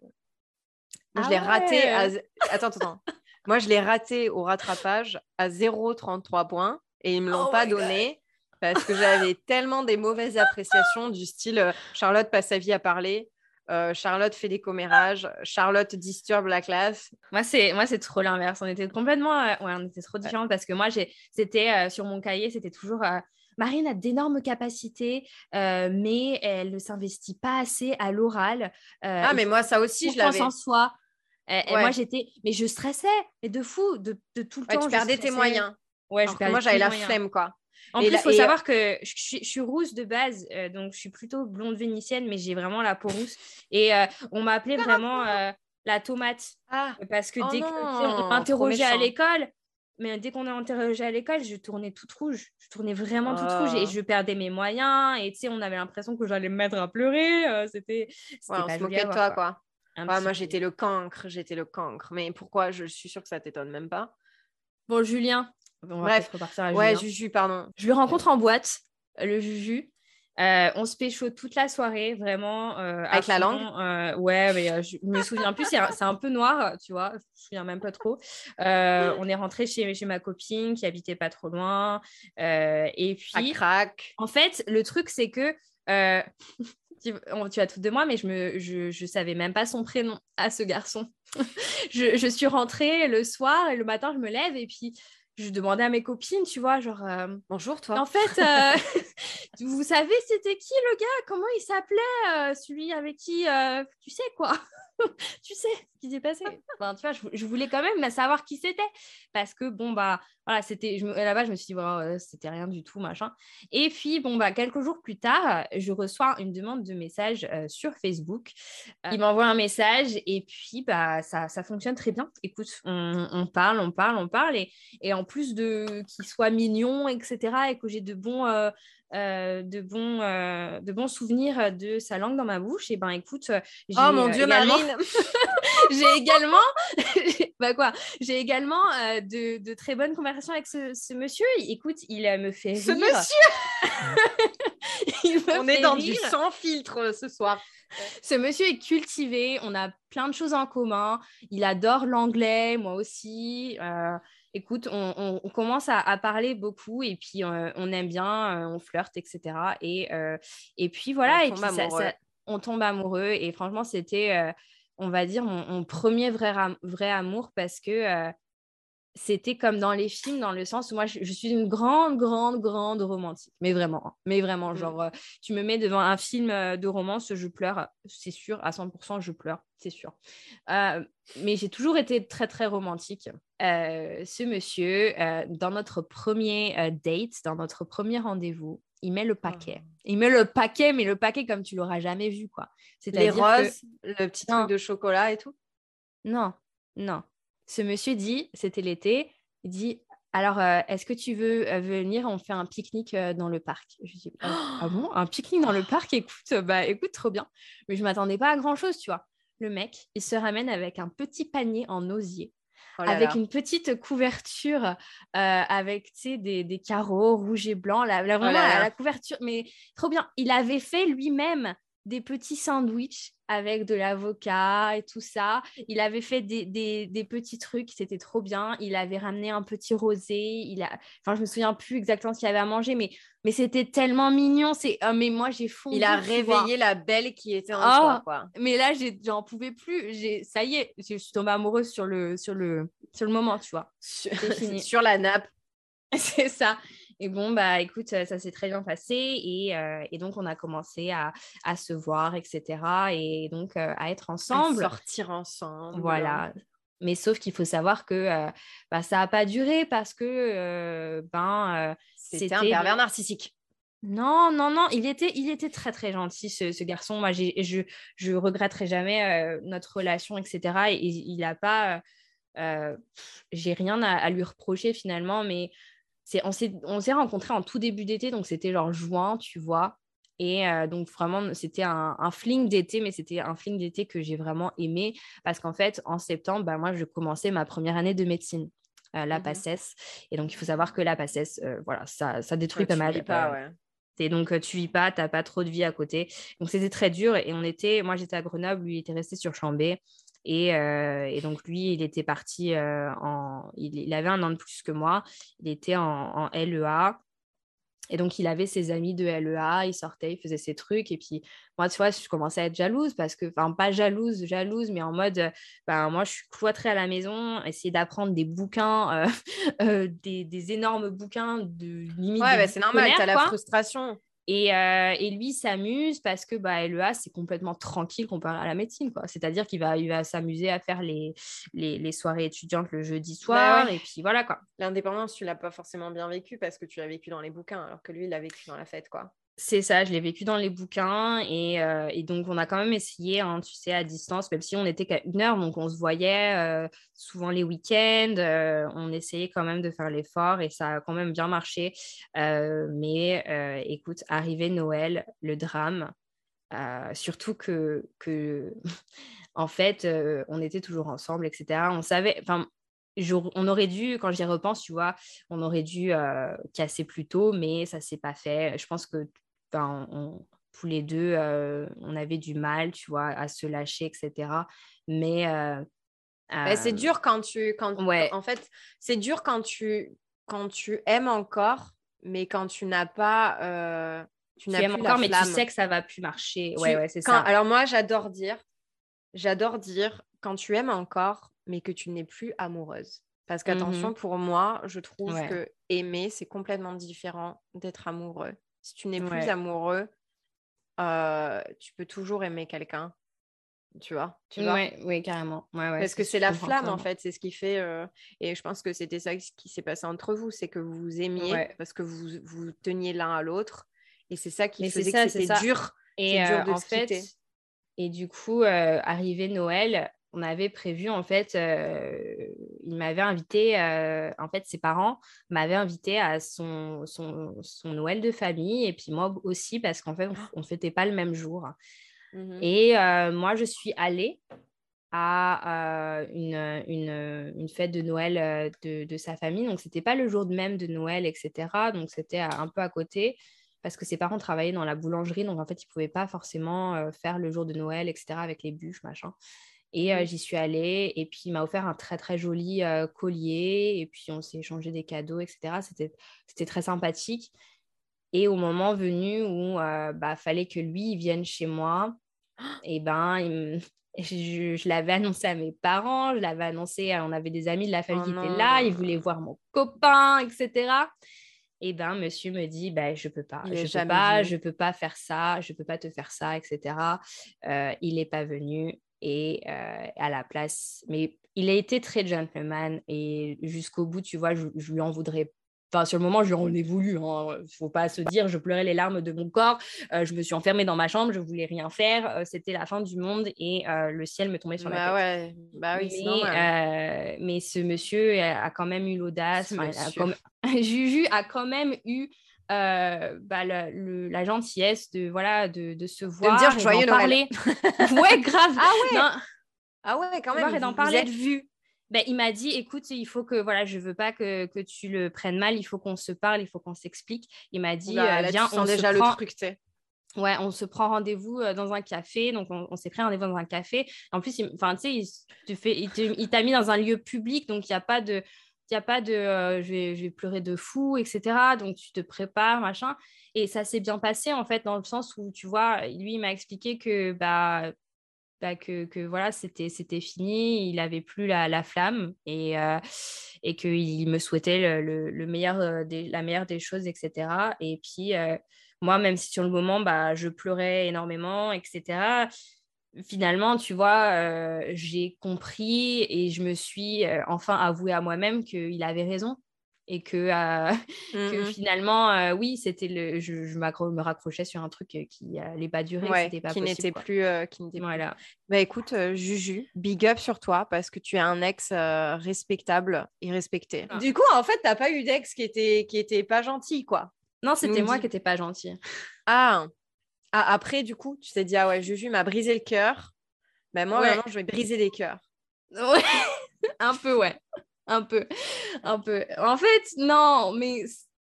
je ah l'ai raté à... Attends, attends. Moi, je l'ai raté au rattrapage à 0,33 points et ils ne me l'ont oh pas donné parce que j'avais tellement des mauvaises appréciations du style euh, Charlotte passe sa vie à parler, euh, Charlotte fait des commérages, Charlotte disturbe la classe. Moi, c'est moi c'est trop l'inverse. On était complètement, euh, ouais, on était trop différents parce que moi, j'ai, c'était sur mon cahier, c'était toujours Marine a d'énormes capacités, mais elle ne s'investit pas assez à l'oral. ah, mais moi, ça aussi, je l'avais. en soi. Et, moi, j'étais, mais je stressais, mais de fou, de, de tout le temps. Tu perdais tes moyens. Ouais, je moi, j'avais la flemme, quoi. En plus, il faut savoir que je, suis rousse de base, euh, donc je suis plutôt blonde vénitienne, mais j'ai vraiment la peau rousse. Et euh, on m'appelait vraiment euh, la tomate. Ah. Parce que oh dès qu'on m'interrogeait à l'école, mais dès qu'on est interrogé à l'école, je tournais toute rouge. Je tournais vraiment toute rouge et oh. je perdais mes moyens. Et tu sais, on avait l'impression que j'allais me mettre à pleurer. C'était. Ouais, on se moquait de toi, quoi moi, j'étais le cancre, j'étais le cancre. Mais pourquoi? Je suis sûre que ça t'étonne même pas. Bon, Julien. On va repartir à ouais, Juju, pardon. Je le rencontre en boîte, le Juju. Euh, on se pécho toute la soirée, vraiment. Euh, Avec la langue? euh, Ouais, mais je me souviens plus, c'est un, peu noir, tu vois, je me souviens même pas trop. on est rentré chez, chez ma copine qui habitait pas trop loin. et puis. crack. En fait, le truc, c'est que tu, as tout de moi, mais je ne je, je savais même pas son prénom à ce garçon. je, je, suis rentrée le soir et le matin, je me lève et puis je demandais à mes copines, tu vois, genre euh, bonjour toi. En fait, euh, vous savez, c'était qui le gars? Comment il s'appelait euh, Celui avec qui, tu sais quoi? tu sais ce qui s'est passé. Je, voulais quand même savoir qui c'était. Parce que, bon, bah, voilà, c'était, là-bas, je me suis dit, voilà, c'était rien du tout, machin. Et puis, bon, bah, quelques jours plus tard, je reçois une demande de message euh, sur Facebook. il m'envoie un message et puis, bah, ça, ça fonctionne très bien. Écoute, on, parle, on parle, on parle. Et, en plus de qu'il soit mignon, etc., et que j'ai de bons. Euh, euh, de, bons, euh, de bons souvenirs de sa langue dans ma bouche, et ben écoute, euh, oh mon Dieu, Marine, j'ai également, bah quoi, j'ai également de, de, très bonnes conversations avec ce, monsieur. Écoute, il me fait rire. Ce monsieur, on est dans du sans filtre ce soir. Ce monsieur est cultivé, on a plein de choses en commun. Il adore l'anglais, moi aussi écoute, on, commence à, parler beaucoup et puis euh, on aime bien, euh, on flirte, etc. Et, euh, et puis voilà, on tombe, et puis on tombe amoureux. Et franchement, c'était, on va dire, mon, premier vrai, vrai amour parce que c'était comme dans les films, dans le sens où moi, je, suis une grande, grande, grande romantique. Mais vraiment, hein. mais vraiment, mmh. genre, tu me mets devant un film de romance, je pleure, c'est sûr, à 100%, je pleure, c'est sûr. mais j'ai toujours été très, très romantique. ce monsieur, dans notre premier date, dans notre premier rendez-vous, il met le paquet. Oh. Il met le paquet, mais le paquet comme tu l'auras jamais vu, quoi. Les roses, le petit truc de chocolat et tout? Non, non ce monsieur dit, c'était l'été, il dit alors, euh, est-ce que tu veux euh, venir On fait un pique-nique euh, dans le parc? Je dis ah bon, un pique-nique dans le parc? Écoute, bah écoute, trop bien. Mais je m'attendais pas à grand chose, tu vois. Le mec, il se ramène avec un petit panier en osier. Oh avec une petite couverture avec des, des, carreaux rouges et blancs, la, oh vraiment la, couverture, mais trop bien. Il avait fait lui-même des petits sandwichs avec de l'avocat et tout ça. Il avait fait des, des, petits trucs, c'était trop bien. Il avait ramené un petit rosé. Il a... Enfin, je me souviens plus exactement ce qu'il avait à manger, mais, mais c'était tellement mignon. C'est... Oh, mais moi, j'ai fondu. Il a réveillé la belle qui était en oh, quoi. Mais là, j'en pouvais plus. J'ai... Ça y est, je suis tombée amoureuse sur le, sur le, sur le moment, tu vois. sur la nappe. C'est ça. Et bon, bah écoute, ça s'est très bien passé et, euh, et donc on a commencé à, à, se voir, etc. Et donc euh, à être ensemble. À sortir ensemble. Voilà. Mais sauf qu'il faut savoir que euh, bah, ça n'a pas duré parce que ben, c'était un pervers narcissique. Non, non, non, il était, il était très, très gentil, ce, ce garçon. Moi, je regretterai jamais notre relation, etc. Et, il n'a pas... j'ai rien à, à, lui reprocher finalement, mais on s'est rencontrés en tout début d'été, donc c'était genre juin, tu vois. Et euh, donc vraiment, c'était un, fling d'été, mais c'était un fling d'été que j'ai vraiment aimé parce qu'en fait, en septembre, bah, moi, je commençais ma première année de médecine. Euh, la mmh Et donc, il faut savoir que la PACES, euh, voilà, ça, ça détruit pas mal. Pas, ouais. Et donc, tu vis pas, tu n'as pas trop de vie à côté. Donc, c'était très dur. Et on était, moi, j'étais à Grenoble, lui, il était resté sur Chambé. Euh, et, donc, lui, il était parti euh, en. Il, avait un an de plus que moi. Il était en, LEA. Et donc, il avait ses amis de LEA, il sortait, il faisait ses trucs. Et puis, moi, tu vois, je commençais à être jalouse parce que, enfin, pas jalouse, jalouse, mais en mode, ben, moi, je suis cloîtrée à la maison, essayer d'apprendre des bouquins, euh, des, énormes bouquins de limite. Ouais, bah, c'est normal, tu as la frustration. Et, euh, et, lui s'amuse parce que bah, LEA, c'est complètement tranquille comparé à la médecine. C'est-à-dire qu'il va, il va s'amuser à faire les, les, les, soirées étudiantes le jeudi bah soir. Et puis voilà quoi. L'indépendance, tu l'as pas forcément bien vécu parce que tu l'as vécu dans les bouquins, alors que lui, il l'a vécu dans la fête. quoi. C'est ça, je l'ai vécu dans les bouquins et, euh, et, donc on a quand même essayé, hein, tu sais, à distance, même si on n'était qu'à une heure, donc on se voyait euh, souvent les week-ends, euh, on essayait quand même de faire l'effort et ça a quand même bien marché. mais écoute, arrivé Noël, le drame, surtout que, que en fait, on était toujours ensemble, etc. On savait, enfin, on aurait dû, quand j'y repense, tu vois, on aurait dû casser plus tôt, mais ça s'est pas fait. Je pense que tous les deux, euh, on avait du mal, tu vois, à se lâcher, etc. Mais euh, c'est euh, dur quand tu, quand, ouais. en fait, c'est dur quand tu, quand tu aimes encore, mais quand tu n'as pas, tu, tu aimes encore, mais tu sais que ça va plus marcher. ouais, ouais, c'est ça. Alors moi, j'adore dire, j'adore dire quand tu aimes encore, mais que tu n'es plus amoureuse. Parce qu'attention, mmh pour moi, je trouve que aimer, c'est complètement différent d'être amoureux. Si tu n'es plus amoureux, euh, tu peux toujours aimer quelqu'un. Tu vois, tu vois? Oui, carrément. Parce que c'est la flamme, en fait. C'est ce qui fait. Euh, et je pense que c'était ça qui s'est passé entre vous. C'est que vous vous aimiez parce que vous vous teniez l'un à l'autre. Et c'est ça qui faisait que c'était dur. Et dur euh, de en fait, et du coup, arrivé Noël, on avait prévu, en fait, euh, il m'avait invité, euh, en fait, ses parents m'avaient invité à son, son, Noël de famille, et puis moi aussi, parce qu'en fait, on ne fêtait pas le même jour. Mmh et euh, moi, je suis allée à une, une, une, fête de Noël de, de sa famille, donc c'était pas le jour même de Noël, etc. Donc c'était un peu à côté parce que ses parents travaillaient dans la boulangerie, donc en fait, ils ne pouvaient pas forcément faire le jour de Noël, etc., avec les bûches, machin. Et euh, j'y suis allée. Et puis, il m'a offert un très, très joli euh, collier. Et puis, on s'est échangé des cadeaux, etc. C'était très sympathique. Et au moment venu où il euh, bah, fallait que lui vienne chez moi, et ben, je, l'avais annoncé à mes parents, je l'avais annoncé, on avait des amis de la famille oh qui étaient là, ils voulaient voir mon copain, etc. Et ben, monsieur me dit, bah, je peux pas, je peux pas, je peux pas faire ça, je peux pas te faire ça, etc. il n'est pas venu et euh, à la place. Mais il a été très gentleman et jusqu'au bout, tu vois, je, je, lui en voudrais. Enfin, sur le moment, je lui en ai voulu. Il hein. ne faut pas se dire, je pleurais les larmes de mon corps. Euh, je me suis enfermée dans ma chambre, je voulais rien faire. Euh, c'était la fin du monde et le ciel me tombait sur la bah tête. Ouais. Bah oui, mais, mais ce monsieur a, quand même eu l'audace. Juju a quand même eu euh, bah, la gentillesse de, voilà, de, de se voir. De me dire joyeux Parler. ouais, grave. Ah ouais. Ah ouais, quand même. Et d'en parler. Vous ben, il m'a dit, écoute, il faut que, voilà, je veux pas que, que tu le prennes mal, il faut qu'on se parle, il faut qu'on s'explique. Il m'a dit, bah, euh, viens, on déjà le truc, tu sais. Ouais, on se prend rendez-vous dans un café. Donc, on, s'est pris rendez-vous dans un café. En plus, enfin, tu sais, il t'a mis dans un lieu public. Donc, il n'y a pas de, il a pas de je, vais, je, vais, pleurer de fou, etc. Donc, tu te prépares, machin. Et ça s'est bien passé, en fait, dans le sens où, tu vois, lui, il m'a expliqué que, bah, bah, que, que, voilà, c'était, c'était fini, il n'avait plus la, la, flamme et, euh, et qu'il me souhaitait le, le, meilleur des, la meilleure des choses, etc. Et puis, moi, même si sur le moment, bah, je pleurais énormément, etc., finalement, tu vois, j'ai compris et je me suis enfin avoué à moi-même qu'il avait raison et que, euh, que mmh finalement, euh, oui, c'était le, je, me raccrochais sur un truc qui n'allait pas durer, qui n'était plus, euh, qui n'était voilà. Bah écoute, Juju, big up sur toi parce que tu es un ex respectable et respecté. Ah. Du coup, en fait, t'as pas eu d'ex qui était, qui était pas gentil, quoi. Non, c'était moi qui n'étais pas gentil. Ah. Ah. après, du coup, tu t'es dit, ah ouais, Juju m'a brisé le cœur. Ben moi, maintenant, je vais briser les cœurs. Ouais, un peu, ouais un peu, un peu. En fait, non, mais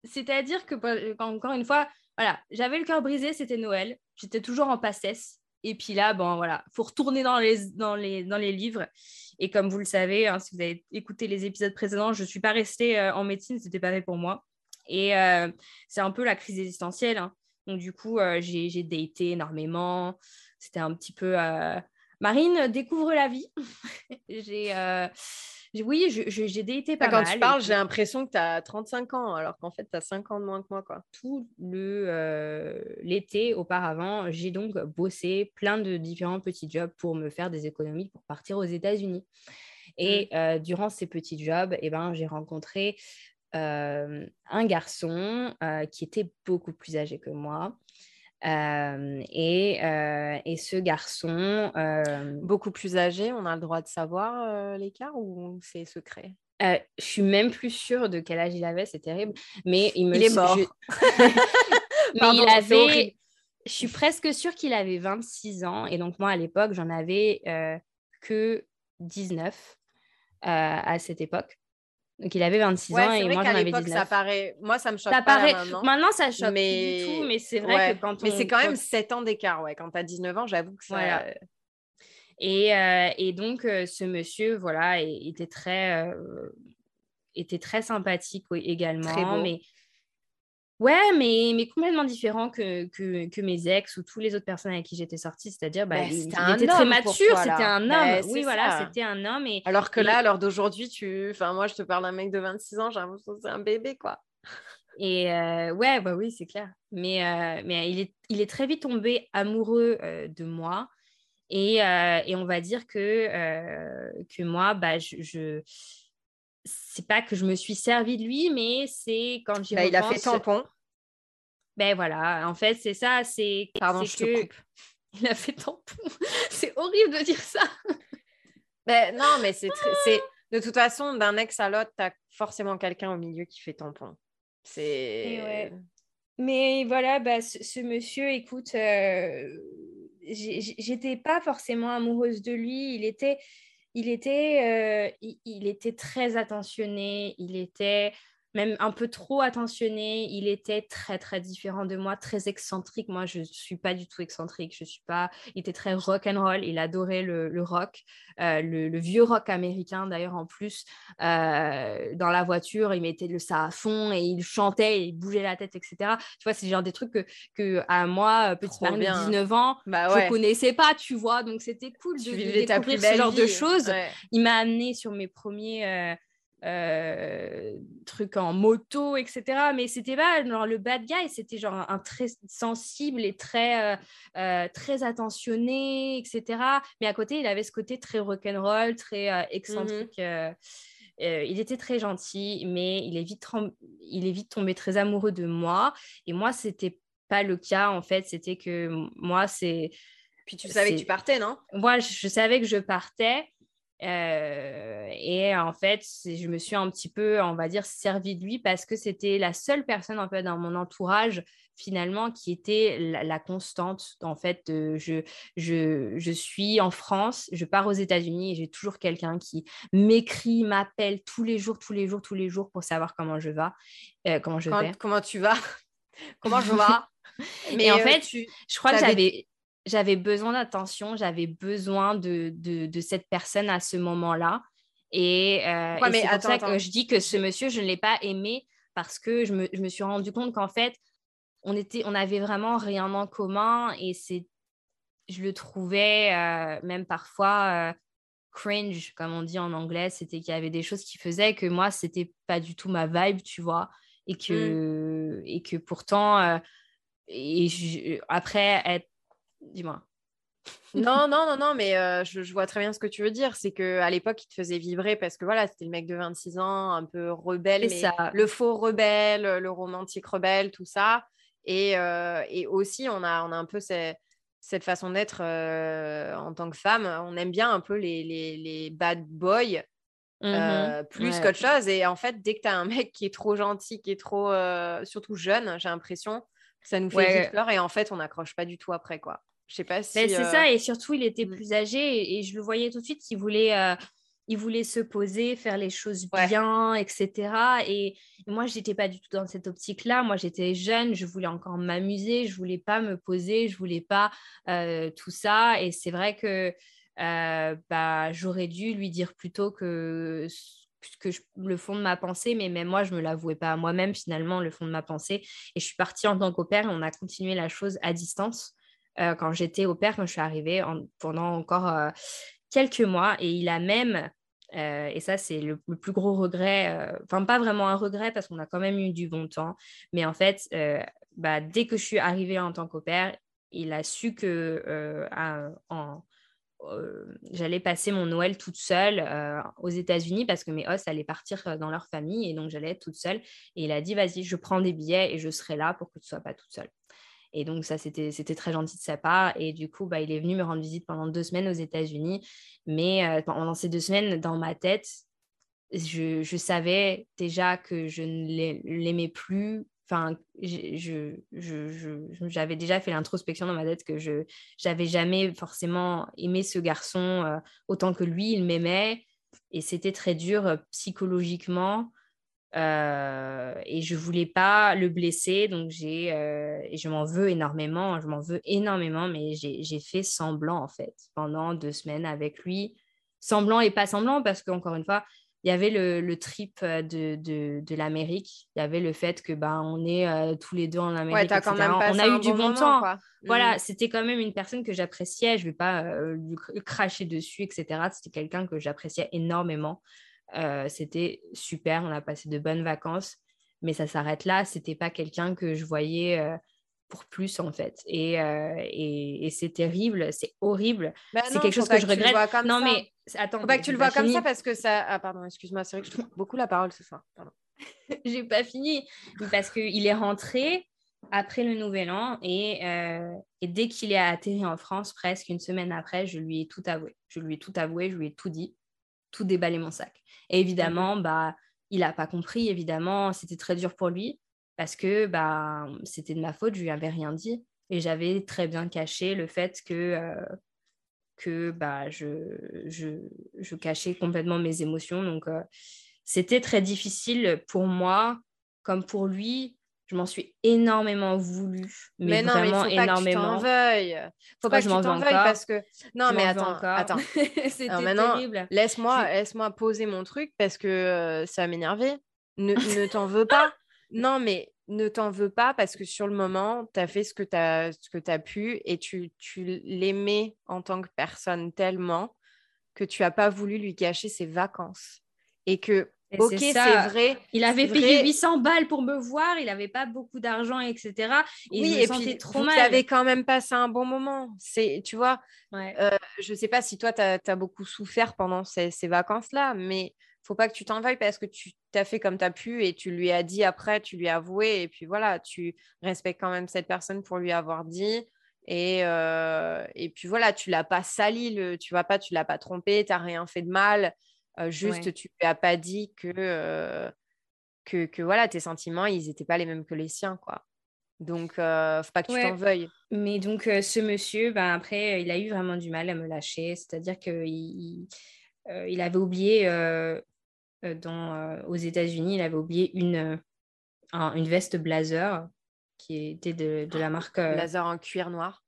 c'est-à-dire que, bah, encore une fois, voilà, j'avais le cœur brisé, c'était Noël, j'étais toujours en passesse. Et puis là, bon, voilà, faut retourner dans les, dans les, dans les livres. Et comme vous le savez, hein, si vous avez écouté les épisodes précédents, je ne suis pas restée euh, en médecine, c'était pas fait pour moi. Et euh, c'est un peu la crise existentielle. Hein. Donc, du coup, euh, j'ai, daté énormément. C'était un petit peu. Marine découvre la vie. j'ai oui, j'ai daté pas Quand tu parles, j'ai l'impression que tu as 35 ans, alors qu'en fait, tu as 5 ans de moins que moi. Quoi. Tout euh, l'été auparavant, j'ai donc bossé plein de différents petits jobs pour me faire des économies pour partir aux États-Unis. Et mmh. euh, durant ces petits jobs, eh ben, j'ai rencontré euh, un garçon qui était beaucoup plus âgé que moi. Euh, et, euh, et, ce garçon. Euh, Beaucoup plus âgé, on a le droit de savoir l'écart ou c'est secret? Je suis même plus sûre de quel âge il avait, c'est terrible. Mais il me il est mort. mais il avait. Je suis presque sûre qu'il avait 26 ans. Et donc, moi, à l'époque, j'en avais que 19 à cette époque. Donc il avait 26 ans et moi j'en avais 19. Ça paraît... Moi ça me choque ça pas paraît... maintenant. Maintenant ça choque mais... du tout, mais c'est vrai que quand on... Mais c'est quand même 7 ans d'écart, ouais. Quand tu as 19 ans, j'avoue que ça... Et, euh, et, donc euh, ce monsieur, voilà, était très, euh, était très sympathique également. Très. Mais Ouais, mais, mais complètement différent que, que, que, mes ex ou tous les autres personnes avec qui j'étais sortie. C'est-à-dire, bah, il, était très mature, c'était un homme. oui, voilà, c'était un homme. Et, Alors que là, à l'heure d'aujourd'hui, tu... enfin, moi, je te parle d'un mec de 26 ans, j'ai l'impression que c'est un bébé, quoi. Et euh, ouais, bah oui, c'est clair. Mais, euh, mais il, est, il est très vite tombé amoureux euh, de moi. Et, et, on va dire que, que moi, bah, je, je c'est pas que je me suis servi de lui, mais c'est quand j'ai bah, Il a fait tampon. Ben voilà, en fait, c'est ça, c'est... Pardon, je te coupe. Il a fait tampon. c'est horrible de dire ça. ben, non, mais c'est... c'est... De toute façon, d'un ex à l'autre, tu as forcément quelqu'un au milieu qui fait tampon. C'est... Mais voilà, bah, ce, monsieur, écoute, euh, j'étais pas forcément amoureuse de lui. Il était il était, euh, il, était très attentionné, il était même un peu trop attentionné. Il était très, très différent de moi, très excentrique. Moi, je ne suis pas du tout excentrique. Je suis pas... Il était très rock and roll. Il adorait le, rock, euh, le, vieux rock américain d'ailleurs en plus. Euh, dans la voiture, il mettait le ça à fond et il chantait, il bougeait la tête, etc. Tu vois, c'est genre des trucs que, que à moi, petite Marine de 19 ans, bah je ne connaissais pas, tu vois. Donc, c'était cool de, découvrir ce genre de choses. Il m'a amené sur mes premiers... Euh, euh, trucs en moto, etc. Mais c'était pas genre le bad guy, c'était genre un, très sensible et très, euh, euh, très attentionné, etc. Mais à côté, il avait ce côté très rock'n'roll, très mmh excentrique. il était très gentil, mais il est, vite il est vite tombé très amoureux de moi. Et moi, c'était pas le cas, en fait. C'était que moi, c'est. Puis tu savais que tu partais, non? Moi, je savais que je partais. Euh, et en fait, je me suis un petit peu, on va dire, servi de lui parce que c'était la seule personne en fait dans mon entourage finalement qui était la, constante. En fait, je, je, je, suis en France, je pars aux États-Unis et j'ai toujours quelqu'un qui m'écrit, m'appelle tous les jours, tous les jours, tous les jours pour savoir comment je vais, euh, comment je vais. Comment tu vas? Comment je vais Mais en fait, je crois que j'avais j'avais besoin d'attention, j'avais besoin de, de, cette personne à ce moment-là. Et, c'est pour ça que je dis que ce monsieur, je ne l'ai pas aimé parce que je me, je me suis rendu compte qu'en fait, on était, on avait vraiment rien en commun et c'est, je le trouvais même parfois cringe, comme on dit en anglais, c'était qu'il y avait des choses qui faisaient que moi, c'était pas du tout ma vibe, tu vois, et que, mm. et que pourtant, euh, et après, être... dis-moi. non, non, non, non, mais euh, je, vois très bien ce que tu veux dire. C'est qu'à l'époque, il te faisait vibrer parce que voilà, c'était le mec de 26 ans, un peu rebelle, mais ça. le faux rebelle, le romantique rebelle, tout ça. Et, euh, et aussi, on a, on a un peu ces, cette façon d'être euh, en tant que femme. On aime bien un peu les, les, bad boys mmh euh, plus qu'autre chose. Et en fait, dès que tu as un mec qui est trop gentil, qui est trop, surtout jeune, j'ai l'impression que ça nous fait vite peur. Et en fait, on n'accroche pas du tout après, quoi. Je sais pas si. c'est ça. Et surtout, il était mmh. plus âgé et, je le voyais tout de suite qu'il voulait il voulait se poser, faire les choses bien, etc. Et moi, je n'étais pas du tout dans cette optique-là. Moi, j'étais jeune, je voulais encore m'amuser, je voulais pas me poser, je voulais pas euh, tout ça. Et c'est vrai que euh, bah, j'aurais dû lui dire plutôt que que le fond de ma pensée, mais même moi, je ne me l'avouais pas à moi-même, finalement, le fond de ma pensée. Et je suis partie en tant qu'opère et on a continué la chose à distance. Euh, quand j'étais au père, quand je suis arrivée pendant encore quelques mois et il a même, euh, et ça c'est le, plus gros regret, euh, enfin pas vraiment un regret parce qu'on a quand même eu du bon temps, mais en fait, euh, bah, dès que je suis arrivée en tant qu'opère, il a su que j'allais passer mon Noël toute seule aux États-Unis parce que mes hosts allaient partir dans leur famille et donc j'allais être toute seule. Et il a dit, vas-y, je prends des billets et je serai là pour que tu ne sois pas toute seule. Et donc, ça, c'était très gentil de sa part. Et du coup, bah, il est venu me rendre visite pendant deux semaines aux États-Unis. Mais euh, pendant ces deux semaines, dans ma tête, je, savais déjà que je ne l'aimais plus. Enfin, j'avais déjà fait l'introspection dans ma tête que je n'avais jamais forcément aimé ce garçon euh, autant que lui, il m'aimait. Et c'était très dur euh, psychologiquement. Euh, et je voulais pas le blesser, donc j'ai euh, et je m'en veux énormément, je m'en veux énormément, mais j'ai fait semblant en fait pendant deux semaines avec lui, semblant et pas semblant parce qu'encore une fois, il y avait le, le trip euh, de, de, de l'Amérique, il y avait le fait que bah, on est tous les deux en Amérique, ouais, quand même on a eu du bon temps. Voilà, mmh. c'était quand même une personne que j'appréciais, je vais pas lui cracher dessus, etc. C'était quelqu'un que j'appréciais énormément. Euh, c'était super, on a passé de bonnes vacances, mais ça s'arrête là. C'était pas quelqu'un que je voyais euh, pour plus en fait. Et, euh, et, c'est terrible, c'est horrible. Bah c'est quelque chose que, je regrette. non, mais attends. Faut pas que tu le vois comme ça parce que ça. Ah, pardon, excuse-moi, c'est vrai que je trouve beaucoup la parole ce soir. J'ai pas fini parce qu'il est rentré après le nouvel an et, et dès qu'il est atterri en France, presque une semaine après, je lui ai tout avoué. Je lui ai tout avoué, je lui ai tout dit, tout déballé mon sac. Et évidemment, bah, il n'a pas compris, évidemment, c'était très dur pour lui parce que bah, c'était de ma faute, je lui avais rien dit. Et j'avais très bien caché le fait que, euh, que bah, je, je, je, cachais complètement mes émotions. Donc, euh, c'était très difficile pour moi, comme pour lui, je m'en suis énormément voulu. Mais, non, mais faut énormément. Pas que tu Faut pas que je tu t'en veuilles parce que. Non, mais attends, attends. C'était terrible. Laisse-moi laisse poser mon truc parce que euh, ça va m'énerver. Ne, ne t'en veux pas. Non, mais ne t'en veux pas parce que sur le moment, tu as fait ce que tu as, as pu et tu, tu l'aimais en tant que personne tellement que tu n'as pas voulu lui cacher ses vacances. Et que ok, c'est vrai. Il avait payé 800 balles pour me voir, il n'avait pas beaucoup d'argent, etc. Et oui, et puis trop vous avez quand même passé un bon moment. C'est, tu vois, euh, je ne sais pas si toi, tu as, beaucoup souffert pendant ces, vacances-là, mais faut pas que tu t'en veuilles parce que tu t'as fait comme tu as pu et tu lui as dit après, tu lui as avoué. Et puis voilà, tu respectes quand même cette personne pour lui avoir dit. Et, euh, et puis voilà, tu l'as pas sali, le, tu vois pas, tu l'as pas trompé, tu n'as rien fait de mal juste, tu lui as pas dit que, que, que, voilà, tes sentiments, ils n'étaient pas les mêmes que les siens, quoi. Donc, euh, faut pas que tu t'en veuilles. Mais donc, ce monsieur, ben, après, il a eu vraiment du mal à me lâcher. C'est-à-dire qu'il il, il avait oublié, dans, aux États-Unis, il avait oublié une, une veste blazer qui était de, de la marque. Blazer en cuir noir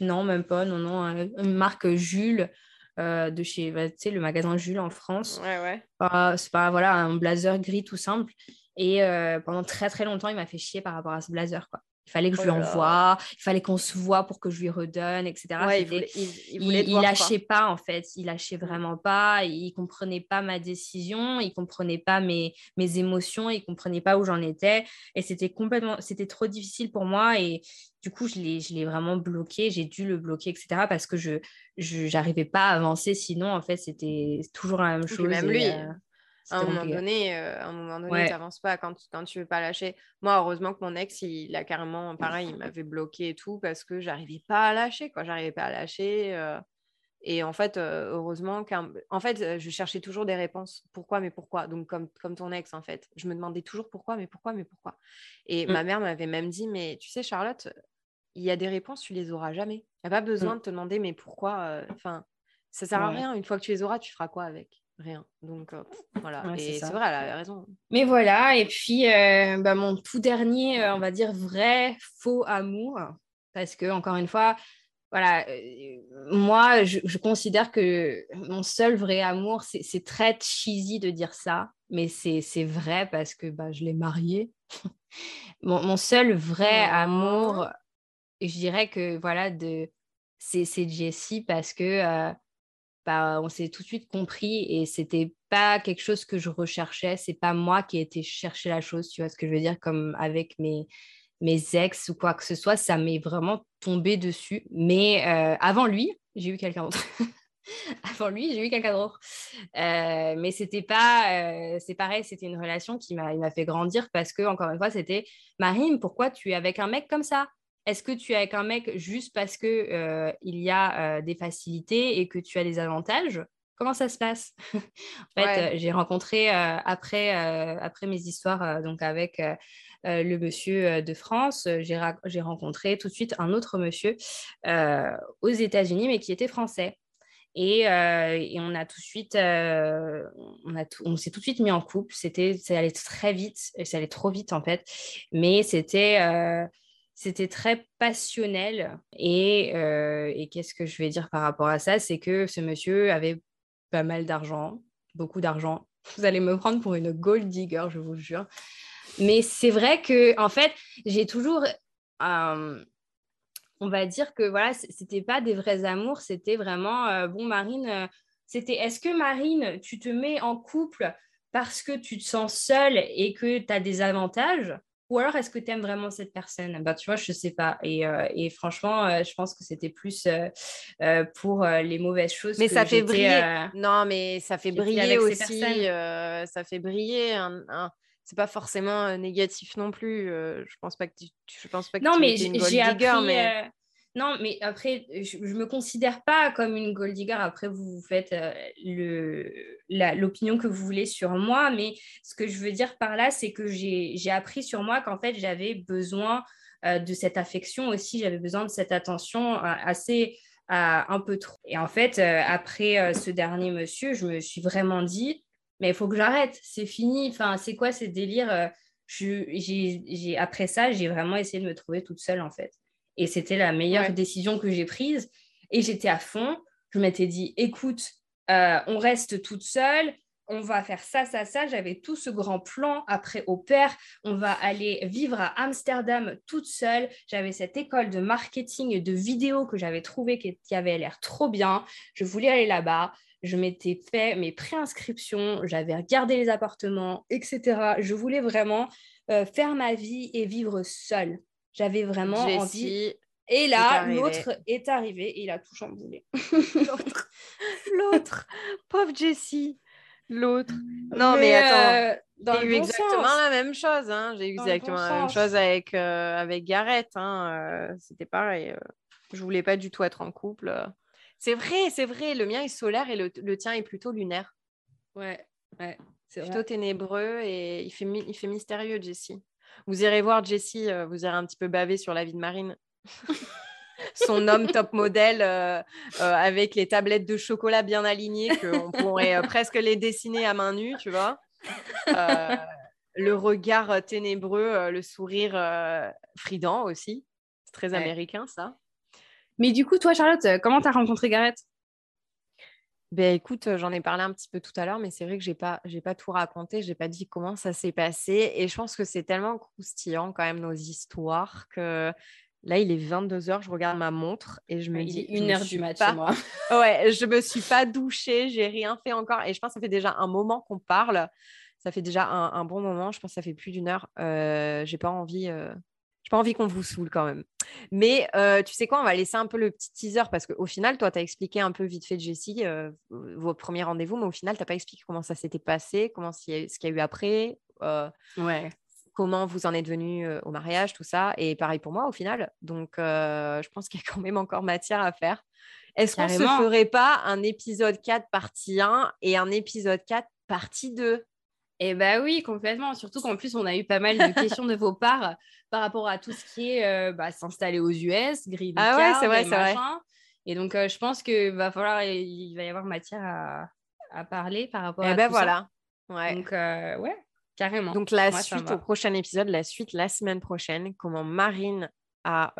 Non, même pas. Non, non. Une marque Jules. De chez bah, le magasin Jules en France. Ouais, ouais. c'est pas voilà, un blazer gris tout simple. Et pendant très très longtemps, il m'a fait chier par rapport à ce blazer. Quoi. Il fallait que je lui oh envoie, il fallait qu'on se voit pour que je lui redonne, etc. il, voulait, lâchait pas en fait, il lâchait mmh. vraiment pas, il comprenait pas ma décision, il comprenait pas mes, mes émotions, il comprenait pas où j'en étais, et c'était complètement, c'était trop difficile pour moi, et du coup je l'ai, je l'ai vraiment bloqué, j'ai dû le bloquer, etc. Parce que je, je j'arrivais pas à avancer, sinon en fait c'était toujours la même chose. Même lui. Euh, à un moment donné, euh, un moment donné, tu n'avances pas quand, quand tu veux pas lâcher. Moi, heureusement que mon ex, il, a carrément, pareil, il m'avait bloqué et tout parce que j'arrivais pas à lâcher, quoi. J'arrivais pas à lâcher. Euh. et en fait, euh, heureusement qu'en en fait, je cherchais toujours des réponses. Pourquoi, mais pourquoi? Donc, comme, comme ton ex, en fait. Je me demandais toujours pourquoi, mais pourquoi, mais pourquoi? Et mmh. ma mère m'avait même dit, mais tu sais, Charlotte, il y a des réponses, tu les auras jamais. Il n'y a pas besoin mmh. de te demander, mais pourquoi Enfin, ça sert à rien. Une fois que tu les auras, tu feras quoi avec? Rien. Donc euh, voilà, et c'est vrai, elle avait raison. Mais voilà, et puis euh, bah, mon tout dernier, euh, on va dire vrai, faux amour, parce que encore une fois, voilà, moi, je, considère que mon seul vrai amour, c'est très cheesy de dire ça, mais c'est vrai parce que bah, je l'ai marié. mon, mon, seul vrai oh. amour, je dirais que voilà, de c'est Jessie parce que bah, on s'est tout de suite compris et c'était pas quelque chose que je recherchais. C'est pas moi qui ai été chercher la chose, tu vois ce que je veux dire, comme avec mes, mes ex ou quoi que ce soit, ça m'est vraiment tombé dessus. Mais euh, avant lui, j'ai eu quelqu'un d'autre. avant lui, j'ai eu quelqu'un d'autre. Euh, mais c'était pas, euh, c'est pareil, c'était une relation qui m'a fait grandir parce que, encore une fois, c'était Marine, pourquoi tu es avec un mec comme ça? Est-ce que tu es avec un mec juste parce que euh, il y a euh, des facilités et que tu as des avantages? Comment ça se passe? En fait, euh, j'ai rencontré après, après mes histoires donc avec le monsieur de France, j'ai rencontré tout de suite un autre monsieur aux États-Unis, mais qui était français. Et, on a tout de suite, on, on s'est tout de suite mis en couple. C'était, ça allait très vite, et ça allait trop vite en fait. Mais c'était c'était très passionnel. Euh, et, qu'est-ce que je vais dire par rapport à ça? C'est que ce monsieur avait pas mal d'argent, beaucoup d'argent. Vous allez me prendre pour une gold digger, je vous jure. Mais c'est vrai que, en fait, j'ai toujours. Euh, on va dire que voilà, c'était pas des vrais amours, c'était vraiment euh, bon, Marine. c'était est-ce que Marine, tu te mets en couple parce que tu te sens seule et que tu as des avantages? Ou alors, est-ce que tu aimes vraiment cette personne? Bah, Tu vois, je ne sais pas. Et, euh, et franchement, euh, je pense que c'était plus euh, pour les mauvaises choses. Mais ça fait briller. non, mais ça fait briller aussi. ça fait briller un... c'est pas forcément négatif non plus. je pense pas que tu, je pense pas que non, mais j'ai appris, mais... Non, mais après, je ne me considère pas comme une gold digger. Après, vous, faites euh, l'opinion que vous voulez sur moi. Mais ce que je veux dire par là, c'est que j'ai appris sur moi qu'en fait, j'avais besoin euh, de cette affection aussi. J'avais besoin de cette attention euh, assez un peu trop. Et en fait, après ce dernier monsieur, je me suis vraiment dit, mais il faut que j'arrête. C'est fini. Enfin, c'est quoi ces délires je, Après ça, j'ai vraiment essayé de me trouver toute seule, en fait. Et c'était la meilleure décision que j'ai prise. Et j'étais à fond. Je m'étais dit, écoute, euh, on reste toute seule. On va faire ça, ça, ça. J'avais tout ce grand plan. Après, au père, on va aller vivre à Amsterdam toute seule. J'avais cette école de marketing et de vidéo que j'avais trouvée qui, avait l'air trop bien. Je voulais aller là-bas. Je m'étais fait mes préinscriptions. J'avais regardé les appartements, etc. Je voulais vraiment euh, faire ma vie et vivre seule. J'avais vraiment envie. Et là, l'autre est arrivé et il a tout chamboulé. l'autre, l'autre, pauvre Jessie, l'autre. Non, mais, attends, euh, j'ai eu exactement la même chose. Hein. J'ai eu exactement la même chose avec, euh, avec Gareth. Hein. Euh, c'était pareil. je voulais pas du tout être en couple. C'est vrai, c'est vrai. Le mien est solaire et le, le tien est plutôt lunaire. Ouais, ouais. C'est plutôt ténébreux et il fait, il fait mystérieux, Jessie. Vous irez voir Jessie, euh, vous irez un petit peu baver sur la vie de Marine. Son homme top modèle euh, euh, avec les tablettes de chocolat bien alignées, qu'on pourrait presque les dessiner à main nue, tu vois. le regard ténébreux, le sourire frident aussi. C'est très américain, ça. Mais du coup, toi, Charlotte, comment tu as rencontré Gareth? Ben écoute, j'en ai parlé un petit peu tout à l'heure, mais c'est vrai que j'ai pas, j'ai pas tout raconté, j'ai pas dit comment ça s'est passé, et je pense que c'est tellement croustillant quand même nos histoires que là il est 22 h je regarde ma montre et je me dis une heure du matin, moi. ouais, je me suis pas douchée, j'ai rien fait encore, et je pense que ça fait déjà un moment qu'on parle, ça fait déjà un, bon moment, je pense que ça fait plus d'une heure, euh, j'ai pas envie, euh, j'ai pas envie qu'on vous saoule quand même. Mais euh, tu sais quoi, on va laisser un peu le petit teaser parce qu'au final, toi, tu as expliqué un peu vite fait, Jessie, euh, vos premiers rendez-vous, mais au final, tu n'as pas expliqué comment ça s'était passé, comment ce qu'il y a eu après. Euh, ouais. Comment vous en êtes venu au mariage, tout ça. Et pareil pour moi, au final. Donc, je pense qu'il y a quand même encore matière à faire. Est-ce qu'on ne se ferait pas un épisode 4 partie 1 et un épisode 4 partie 2 eh bien oui, complètement. Surtout qu'en plus, on a eu pas mal de questions de vos parts par rapport à tout ce qui est euh, bah, s'installer aux US, green ah ouais, c'est vrai, c'est vrai. Et donc, euh, je pense qu'il va falloir, il va y avoir matière à, à parler par rapport eh à ben tout voilà. ça. Ouais. Donc, euh, ouais, carrément. Donc, la suite au prochain épisode, la suite la semaine prochaine, comment Marine a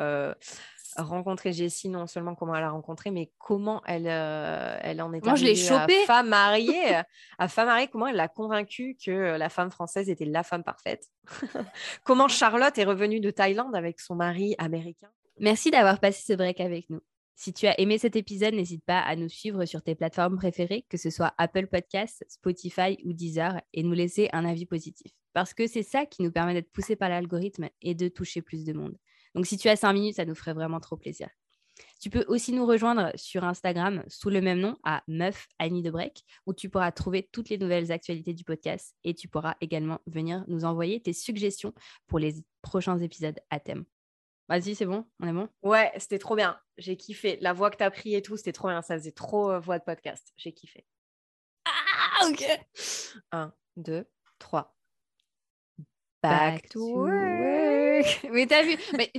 rencontrer Jessie, non seulement comment elle a rencontré, mais comment elle, euh, elle en est Moi, je l'ai chopée. à femme mariée. à femme mariée, comment elle l'a convaincue que la femme française était la femme parfaite. comment Charlotte est revenue de Thaïlande avec son mari américain. Merci d'avoir passé ce break avec nous. Si tu as aimé cet épisode, n'hésite pas à nous suivre sur tes plateformes préférées, que ce soit Apple Podcasts, Spotify ou Deezer, et nous laisser un avis positif. Parce que c'est ça qui nous permet d'être poussés par l'algorithme et de toucher plus de monde. Donc, si tu as cinq minutes, ça nous ferait vraiment trop plaisir. Tu peux aussi nous rejoindre sur Instagram sous le même nom à Meuf Annie de Break, où tu pourras trouver toutes les nouvelles actualités du podcast et tu pourras également venir nous envoyer tes suggestions pour les prochains épisodes à thème. Vas-y, c'est bon? On est bon? Ouais, c'était trop bien. J'ai kiffé. La voix que tu as pris et tout, c'était trop bien. Ça faisait trop euh, voix de podcast. J'ai kiffé. Ah, ok. Un, deux, trois. Back, to, work. Mais t'as vu. Mais...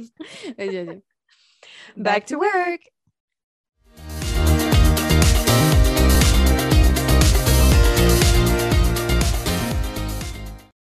Back to work.